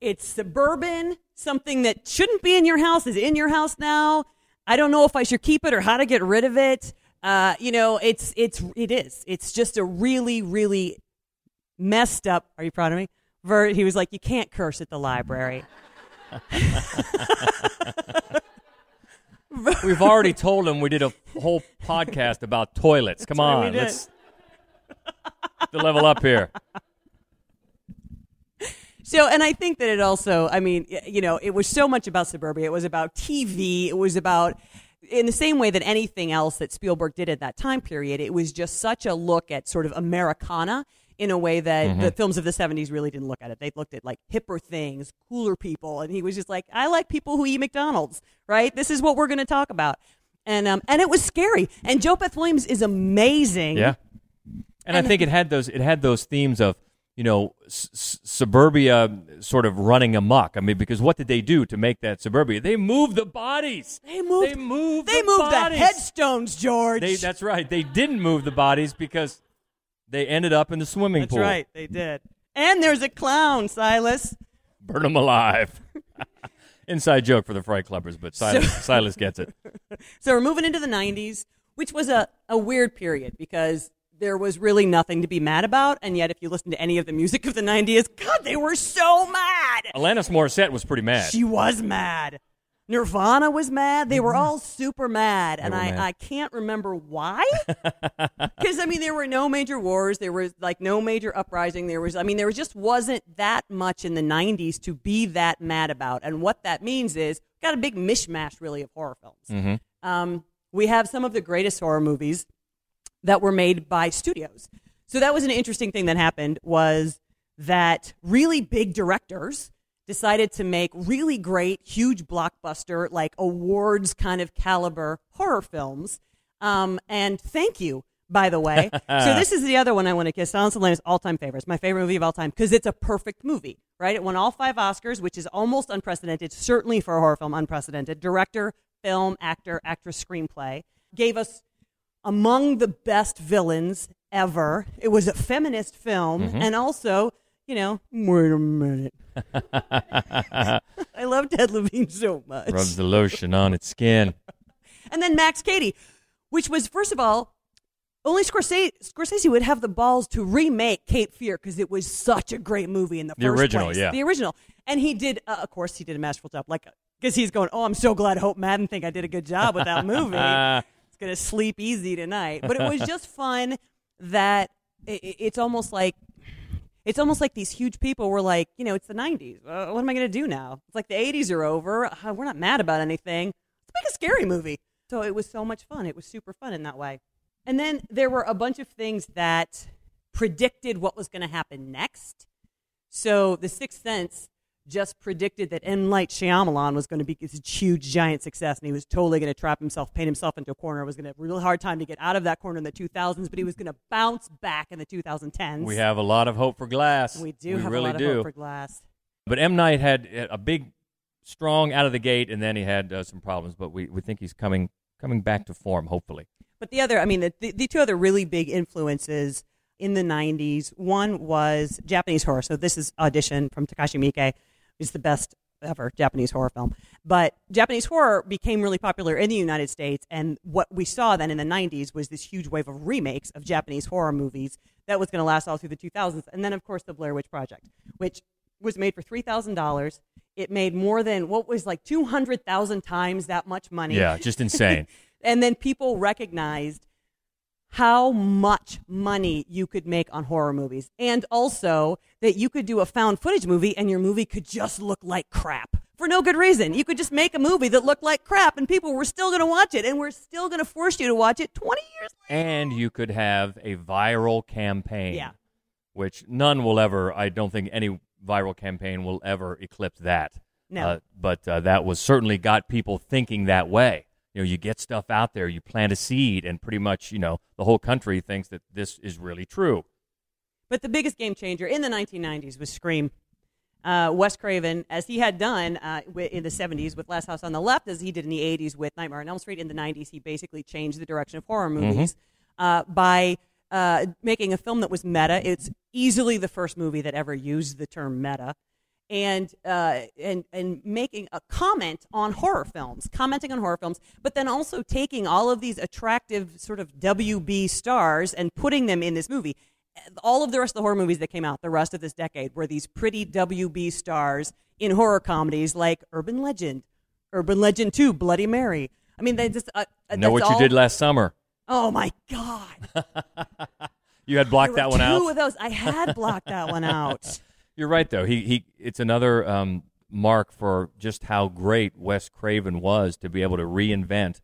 It's suburban, something that shouldn't be in your house is in your house now. I don't know if I should keep it or how to get rid of it. Uh, you know, it's it's it is. It's just a really really messed up. Are you proud of me? Ver, he was like, you can't curse at the library. We've already told him we did a whole podcast about toilets. Come on, let's to level up here. So, and I think that it also, I mean, you know, it was so much about suburbia. It was about TV. It was about, in the same way that anything else that Spielberg did at that time period, it was just such a look at sort of Americana in a way that the films of the 70s really didn't look at it. They looked at like hipper things, cooler people. And he was just like, I like people who eat McDonald's, right? This is what we're going to talk about. And, um, and it was scary. And JoBeth Williams is amazing. Yeah, and, I think it had those it had those themes of you know s- suburbia sort of running amok. I mean, because what did they do to make that suburbia? They moved the bodies. They moved, They moved. they the moved the headstones, George. They, that's right. They didn't move the bodies because they ended up in the swimming That's pool. That's right, they did. And there's a clown, Silas. Burn them alive. Inside joke for the Fright Clubbers, but Silas, Silas gets it. So we're moving into the 90s, which was a, a weird period because there was really nothing to be mad about. And yet, if you listen to any of the music of the 90s, God, they were so mad. Alanis Morissette was pretty mad. She was mad. Nirvana was mad. They were all super mad, and I, mad. I can't remember why. Because I mean, there were no major wars. There was like no major uprising. There was, I mean, there just wasn't that much in the '90s to be that mad about. And what that means is, got a big mishmash really of horror films. Um, we have some of the greatest horror movies that were made by studios. So that was an interesting thing that happened was that really big directors decided to make really great, huge blockbuster, like awards kind of caliber horror films. Um, and thank you, by the way. so this is the other one I want to kiss. Silence of the Lambs, all time favorites, my favorite movie of all time, because it's a perfect movie, right? It won all five Oscars, which is almost unprecedented, certainly for a horror film, unprecedented. Director, film, actor, actress, screenplay. Gave us among the best villains ever. It was a feminist film, and also, you know, wait a minute. I love Ted Levine so much. Rubs the lotion on its skin. And then Max Cady, which was, first of all, only Scorsese, Scorsese would have the balls to remake Cape Fear because it was such a great movie in the, The first original, place. yeah. The original. And he did, uh, of course, he did a masterful job. Like, because he's going, oh, I'm so glad Hope Madden think I did a good job with that movie. going to sleep easy tonight. But it was just fun that it- it's almost like it's almost like these huge people were like, you know, it's the 90s. Uh, what am I going to do now? It's like the 80s are over. Uh, we're not mad about anything. Let's make a scary movie. So it was so much fun. It was super fun in that way. And then there were a bunch of things that predicted what was going to happen next. So The Sixth Sense just predicted that M. Night Shyamalan was going to be this huge, giant success, and he was totally going to trap himself, paint himself into a corner. Was going to have a real hard time to get out of that corner in the 2000s, but he was going to bounce back in the 2010s. We have a lot of hope for Glass. we do we have really a lot do. of hope for Glass. But M Night had a big, strong out of the gate, and then he had uh, some problems. But we, we think he's coming coming back to form, hopefully. But the other, I mean, the, the, the two other really big influences in the 90s, one was Japanese horror. So this is Audition from Takashi Miike. It's the best ever Japanese horror film. But Japanese horror became really popular in the United States. And what we saw then in the 90s was this huge wave of remakes of Japanese horror movies that was going to last all through the 2000s. And then, of course, the Blair Witch Project, which was made for $3,000. It made more than what was like 200,000 times that much money Yeah, just insane. and then people recognized how much money you could make on horror movies and also that you could do a found footage movie and your movie could just look like crap for no good reason you could just make a movie that looked like crap and people were still going to watch it and we're still going to force you to watch it 20 years later and you could have a viral campaign. Yeah. Which none will ever, I don't think any viral campaign will ever eclipse that. No. Uh, but uh, that was certainly got people thinking that way. You know you get stuff out there, you plant a seed, and pretty much you know the whole country thinks that this is really true. But the biggest game changer in the 1990s was Scream. Uh, Wes Craven, as he had done uh, in the 70s with Last House on the Left, as he did in the 80s with Nightmare on Elm Street, in the 90s, he basically changed the direction of horror movies uh, by uh, making a film that was meta. It's easily the first movie that ever used the term meta. And, uh, and and making a comment on horror films, commenting on horror films, but then also taking all of these attractive sort of WB stars and putting them in this movie all of the rest of the horror movies that came out the rest of this decade were these pretty WB stars in horror comedies like Urban Legend, Urban Legend 2, Bloody Mary. I mean, they just uh, uh, know what that's you did last summer? Oh my god! You had blocked that one out. Two of those. I had blocked that one out. You're right, though. He he. It's another um, mark for just how great Wes Craven was to be able to reinvent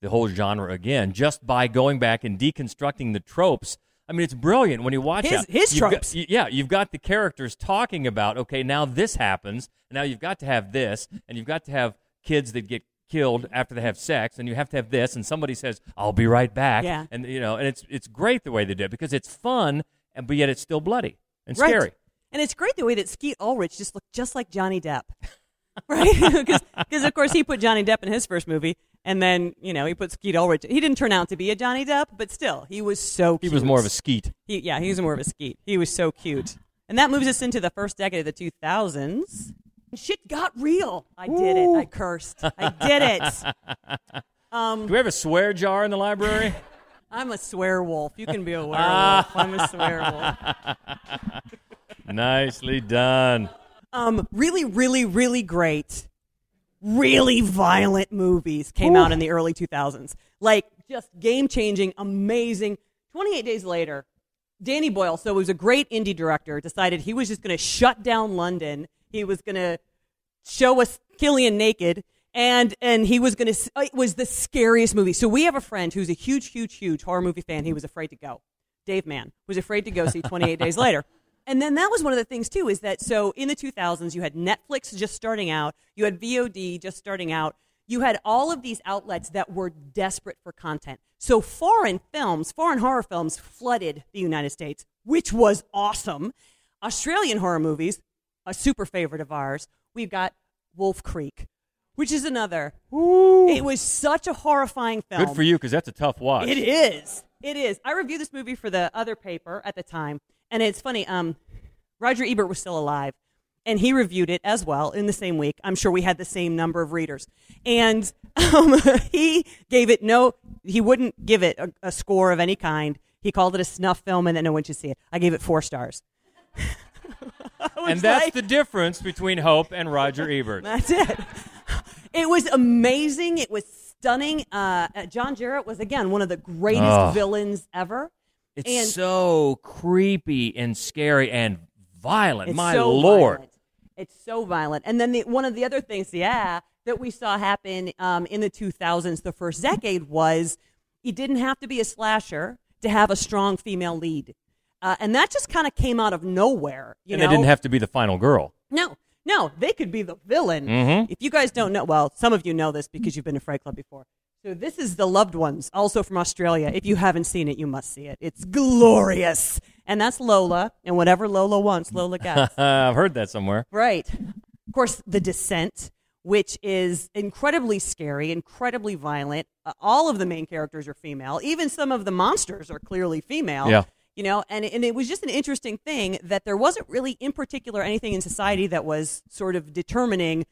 the whole genre again, just by going back and deconstructing the tropes. I mean, it's brilliant when you watch His- it. his You've got- tropes. yeah, you've got the characters talking about, okay, now this happens, and now you've got to have this, and you've got to have kids that get killed after they have sex, and you have to have this, and somebody says, "I'll be right back," Yeah. and you know, and it's it's great the way they did it because it's fun, and but yet it's still bloody and Right. scary. And it's great the way that Skeet Ulrich just looked just like Johnny Depp. right? Because, of course, he put Johnny Depp in his first movie, and then, you know, he put Skeet Ulrich. He didn't turn out to be a Johnny Depp, but still, he was so cute. He cute. was more of a skeet. He, yeah, he was more of a Skeet. He was so cute. And that moves us into the first decade of the 2000s. Shit got real. I did it. I cursed. I did it. Um, Do we have a swear jar in the library? I'm a swear wolf. You can be a werewolf. I'm a swear wolf. Nicely done. um, really, really, really great, really violent movies came out in the early 2000s. Like just game changing, amazing. 28 days later, Danny Boyle, so he was a great indie director, decided he was just going to shut down London. He was going to show us Cillian naked. And and he was gonna. It was the scariest movie. So we have a friend who's a huge, huge, huge horror movie fan. He was afraid to go. Dave Mann was afraid to go see 28 Days Later. And then that was one of the things too is that so in the 2000s you had Netflix just starting out, you had VOD just starting out, you had all of these outlets that were desperate for content. So foreign films, foreign horror films flooded the United States, which was awesome. Australian horror movies, a super favorite of ours. We've got Wolf Creek, which is another. It was such a horrifying film. Good for you, because that's a tough watch. It is. It is. I reviewed this movie for the other paper at the time, and it's funny. Um, Roger Ebert was still alive, and he reviewed it as well in the same week. I'm sure we had the same number of readers, and um, he gave it no. He wouldn't give it a, a score of any kind. He called it a snuff film, and that no one should see it. I gave it four stars. And that's like- the difference between Hope and Roger Ebert. that's it. It was amazing. It was stunning. Uh, uh, John Jarratt was again one of the greatest Ugh. villains ever. It's and so creepy and scary and violent. it's My so lord. violent. It's so violent. And then the, one of the other things, yeah, that we saw happen um, in the 2000s, the first decade, was it didn't have to be a slasher to have a strong female lead. Uh, and that just kind of came out of nowhere. You and know? they didn't have to be the final girl. No, no, they could be the villain. Mhm. If you guys don't know, well, some of you know this because you've been to Fright Club before. So this is The Loved Ones, also from Australia. If you haven't seen it, you must see it. It's glorious. And that's Lola, and whatever Lola wants, Lola gets. I've heard that somewhere. right. Of course, The Descent, which is incredibly scary, incredibly violent. Uh, all of the main characters are female. Even some of the monsters are clearly female Yeah. you know and, and it was just an interesting thing that there wasn't really in particular anything in society that was sort of determining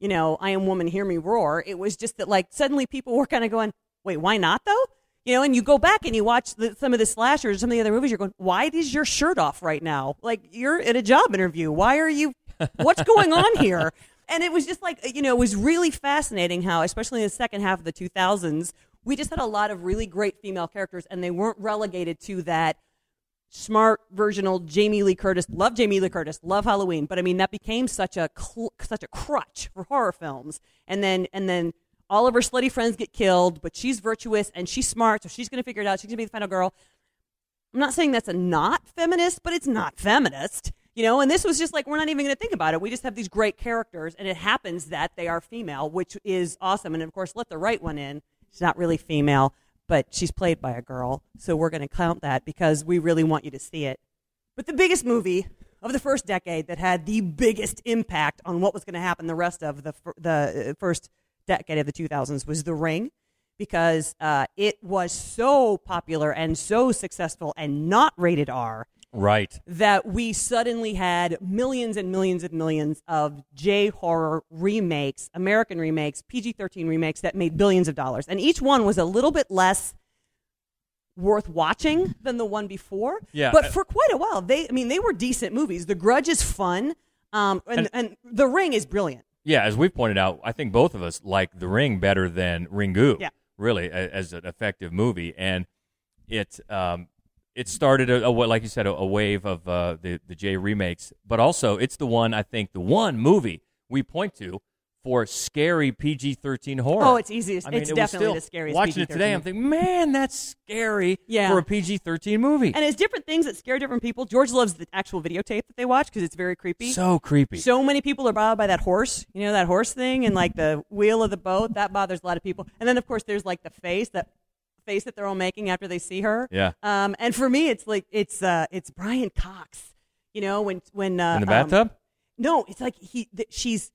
you know i am woman hear me roar. It was just that like suddenly people were kind of going wait why not though? You know and you go back and you watch the, some of the slashers some of the other movies you're going why is your shirt off right now? Like you're at a job interview. Why are you what's going on here? And it was just like you know it was really fascinating how especially in the second half of the 2000s we just had a lot of really great female characters and they weren't relegated to that smart versional Jamie Lee Curtis. Love Jamie Lee Curtis. Love Halloween. But I mean, that became such a cl- such a crutch for horror films. And then and then all of her slutty friends get killed, but she's virtuous and she's smart, so she's going to figure it out. She's going to be the final girl. I'm not saying that's a not feminist, but it's not feminist. You know, and this was just like we're not even going to think about it. We just have these great characters, and it happens that they are female, which is awesome. And of course, let the right one in. She's not really female, but she's played by a girl, so we're going to count that because we really want you to see it. But the biggest movie of the first decade that had the biggest impact on what was going to happen the rest of the the uh, first decade of the 2000s was The Ring because uh, it was so popular and so successful and not rated R Right. that we suddenly had millions and millions and millions of J horror remakes, American remakes, PG 13 remakes that made billions of dollars. And each one was a little bit less worth watching than the one before. Yeah. But for quite a while, they, I mean, they were decent movies. The Grudge is fun, um, and, and, The Ring is brilliant. Yeah, as we've pointed out, I think both of us like The Ring better than Ringu. Yeah. Really, as an effective movie, and it um, it started a, a like you said a, a wave of uh, the the J remakes, but also it's the one I think the one movie we point to for scary PG thirteen horror. Oh, it's easiest. I mean, it's it definitely still- the scariest. Watching it today, PG-13. I'm thinking, man, that's scary Yeah. for a PG thirteen movie. and it's different things that scare different people. George loves the actual videotape that they watch because it's very creepy. so creepy. So many people are bothered by that horse, you know, that horse thing and like the wheel of the boat. That bothers a lot of people. And then, of course, there's like the face, that face that they're all making after they see her. Yeah. Um, and for me, it's like, it's, uh, it's Brian Cox, you know, when, when, uh, In the um, bathtub. no, it's like he, th- she's,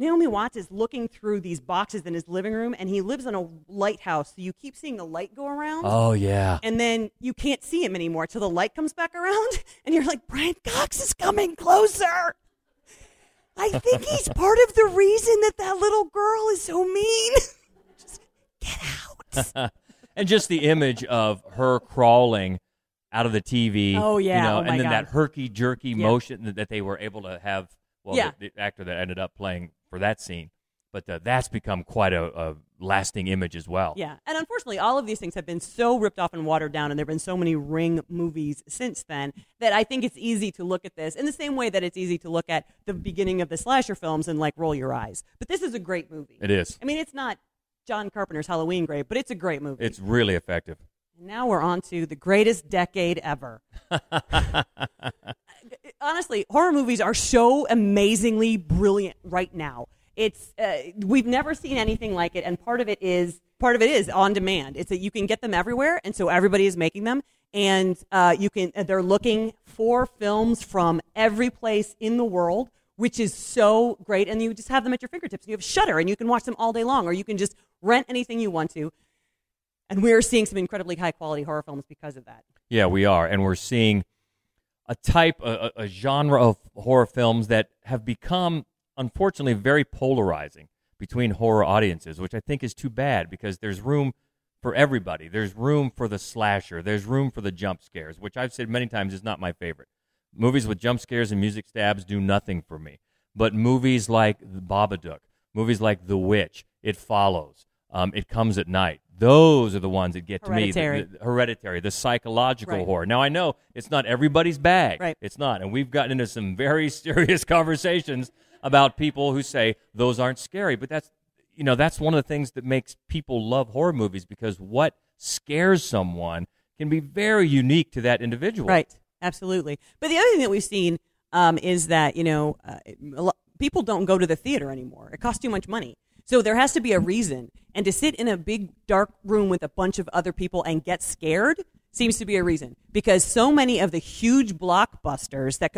Naomi Watts is looking through these boxes in his living room and he lives on a lighthouse. So you keep seeing the light go around oh yeah. and then you can't see him anymore till the light comes back around, and you're like, Brian Cox is coming closer. I think he's part of the reason that that little girl is so mean. Just get out. and just the image of her crawling out of the TV. Oh, yeah. you know, Oh, and then God. that herky jerky Yeah. motion that- that they were able to have. Well, Yeah. the, the actor that ended up playing for that scene, but uh, that's become quite a, a lasting image as well. Yeah, and unfortunately, all of these things have been so ripped off and watered down, and there have been so many Ring movies since then that I think it's easy to look at this in the same way that it's easy to look at the beginning of the slasher films and like roll your eyes. But this is a great movie. It is. I mean, it's not John Carpenter's Halloween great, but it's a great movie. It's really effective. And now we're on to the greatest decade ever. Honestly, horror movies are so amazingly brilliant right now. It's uh, we've never seen anything like it, and part of it is part of it is on demand. It's that you can get them everywhere, and so everybody is making them, and uh, you can. uh, They're looking for films from every place in the world, which is so great. And you just have them at your fingertips. You have Shudder, and you can watch them all day long, or you can just rent anything you want to. And we're seeing some incredibly high quality horror films because of that. Yeah, we are, and we're seeing a type, a, a genre of horror films that have become, unfortunately, very polarizing between horror audiences, which I think is too bad because there's room for everybody. There's room for the slasher. There's room for the jump scares, which I've said many times is not my favorite. Movies with jump scares and music stabs do nothing for me. But movies like Babadook, movies like The Witch, It Follows, um, It Comes at Night, those are the ones that get to me. The- Hereditary. the- hereditary, the psychological Right. horror. Now I know it's not everybody's bag. Right. It's not, and we've gotten into some very serious conversations about people who say those aren't scary. But that's you know that's one of the things that makes people love horror movies because what scares someone can be very unique to that individual. Right. Absolutely. But the other thing that we've seen um, is that you know uh, people don't go to the theater anymore. It costs too much money. So there has to be a reason. And to sit in a big dark room with a bunch of other people and get scared seems to be a reason. Because so many of the huge blockbusters that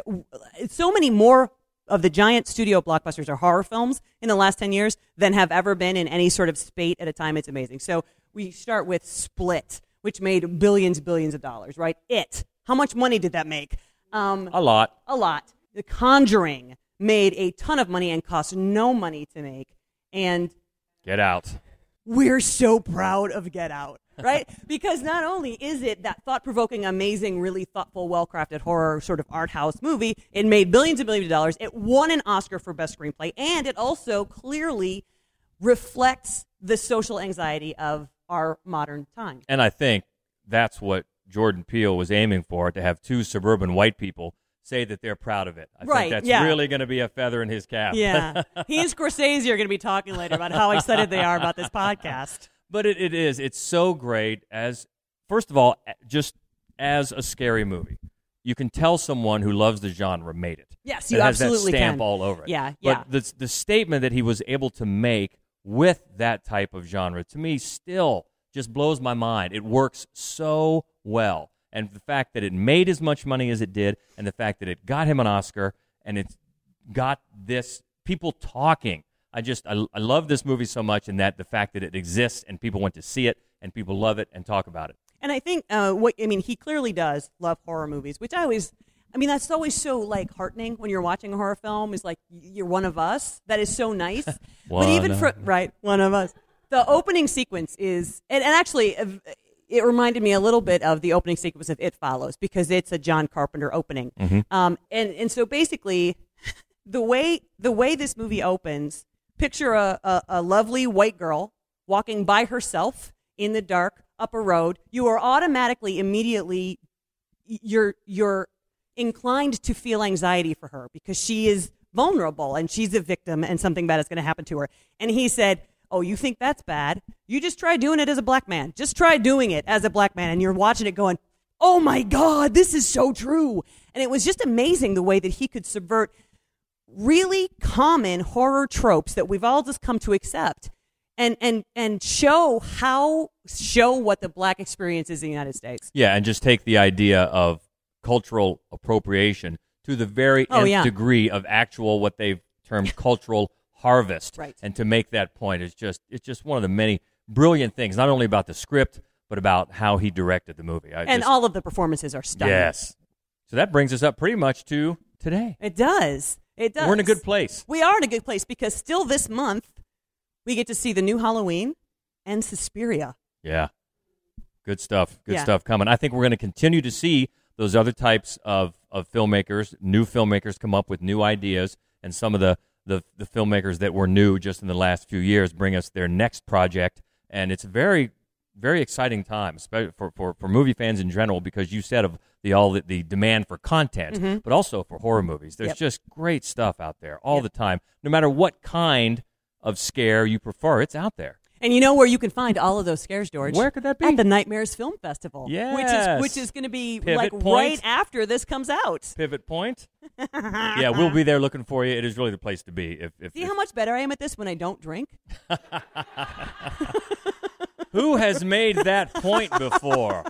so many more of the giant studio blockbusters are horror films in the last 10 years than have ever been in any sort of spate at a time it's amazing. So we start with split which made billions billions of dollars right? It. How much money did that make? Um, A lot. a lot. The conjuring made a ton of money and cost no money to make. And Get out. We're so proud of Get Out, right? because not only is it that thought provoking, amazing, really thoughtful, well crafted horror sort of art house movie, it made billions and billions of dollars. It won an Oscar for Best Screenplay, and it also clearly reflects the social anxiety of our modern time. And I think that's what Jordan Peele was aiming for to have two suburban white people say that they're proud of it. I Right, think that's yeah. really going to be a feather in his cap. Yeah. he and Scorsese are going to be talking later about how excited they are about this podcast. But it, it is. It's so great as, first of all, just as a scary movie. you can tell someone who loves the genre made it. Yes, It you has absolutely that stamp can. all over it. Yeah, yeah. But the the statement that he was able to make with that type of genre to me still just blows my mind. It works so well. And the fact that it made as much money as it did and the fact that it got him an Oscar and it's got this people talking. I just I, I love this movie so much and that the fact that it exists and people want to see it and people love it and talk about it. And I think uh, what I mean, he clearly does love horror movies, which I always. I mean, that's always so like heartening when you're watching a horror film. Is like you're one of us. That is so nice. but even for right, one of us. The opening sequence is, and, and actually, uh, it reminded me a little bit of the opening sequence of It Follows because it's a John Carpenter opening. Mm-hmm. Um, and and so basically, the way the way this movie opens, picture a, a, a lovely white girl walking by herself in the dark up a road. You are automatically immediately you're you're inclined to feel anxiety for her because she is vulnerable and she's a victim and something bad is going to happen to her. And he said, "Oh, you think that's bad? You just try doing it as a black man. Just try doing it as a black man." And you're watching it going, "Oh my god, this is so true." And it was just amazing the way that he could subvert really common horror tropes that we've all just come to accept and and and show how show what the black experience is in the United States. Yeah, and just take the idea of cultural appropriation to the very Oh, nth yeah. degree of actual what they've termed cultural harvest. Right. And to make that point is just it's just one of the many brilliant things, not only about the script, but about how he directed the movie. I And just- all of the performances are stunning. Yes. So that brings us up pretty much to today. It does. It does. We're in a good place. We are in a good place because still this month we get to see the new Halloween and Suspiria. Yeah. Good stuff. Good Yeah. stuff coming. I think we're going to continue to see those other types of, of filmmakers, new filmmakers come up with new ideas, and some of the, the, the filmmakers that were new just in the last few years bring us their next project. And it's a very, very exciting time, especially for, for, for movie fans in general, because you said of the all the, the demand for content, mm-hmm. but also for horror movies. There's Yep. just great stuff out there all Yep. the time. No matter what kind of scare you prefer, it's out there. And you know where you can find all of those scares, George? Where could that be? At the Nightmares Film Festival. Which is which is going to be Pivot like point. right after this comes out. Pivot Point. yeah, we'll be there looking for you. It is really the place to be. If, if, See if- how much better I am at this when I don't drink? who has made that point before?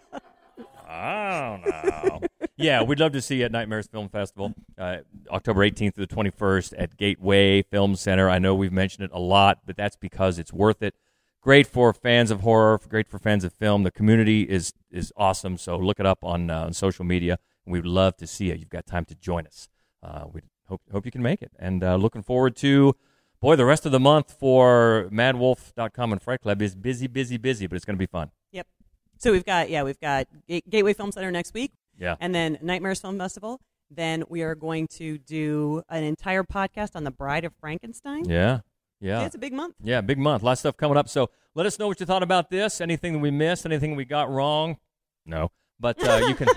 I don't know. Yeah, we'd love to see you at Nightmares Film Festival, uh, October 18th to the 21st at Gateway Film Center. I know we've mentioned it a lot, but that's because it's worth it. Great for fans of horror, great for fans of film. The community is is awesome. So look it up on uh, on social media. We'd love to see you. You've got time to join us. Uh, we hope hope you can make it. And uh, looking forward to boy the rest of the month for MadWolf.com and Fright Club is busy, busy, busy, but it's going to be fun. Yep. So we've got yeah, we've got Ga- Gateway Film Center next week, Yeah. and then Nightmares Film Festival. Then we are going to do an entire podcast on the Bride of Frankenstein. Yeah. Yeah. it's a big month. Yeah, big month. A lot of stuff coming up. So let us know what you thought about this. Anything that we missed, anything we got wrong. No. But uh, you can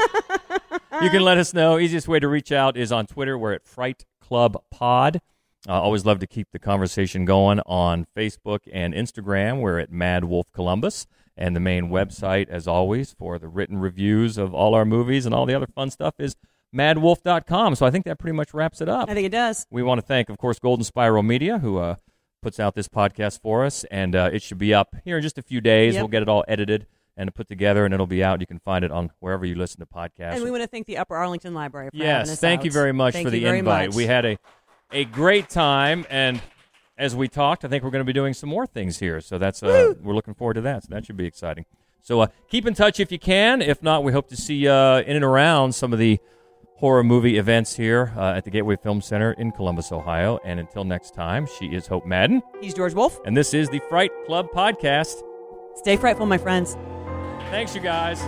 you can let us know. Easiest way to reach out is on Twitter. We're at Fright Club Pod. Uh, always love to keep the conversation going on Facebook and Instagram. We're at Mad Wolf Columbus. And the main website, as always, for the written reviews of all our movies and all the other fun stuff is madwolf.com. So I think that pretty much wraps it up. I think it does. We want to thank, of course, Golden Spiral Media, who uh, puts out this podcast for us, and uh, it should be up here in just a few days. Yep. We'll get it all edited and put together, and it'll be out. You can find it on wherever you listen to podcasts. And we want to thank the Upper Arlington Library yes, us thank out. you very much Thank for the invite. much. We had a a great time, and as we talked, I think we're going to be doing some more things here. So that's uh, we're looking forward to that. So that should be exciting. So uh, keep in touch if you can. If not, we hope to see you uh, in and around some of the horror movie events here uh, at the Gateway Film Center in Columbus, Ohio. And until next time, she is Hope Madden, He's George Wolf. and this is the Fright Club podcast. Stay frightful, my friends. Thanks, you guys.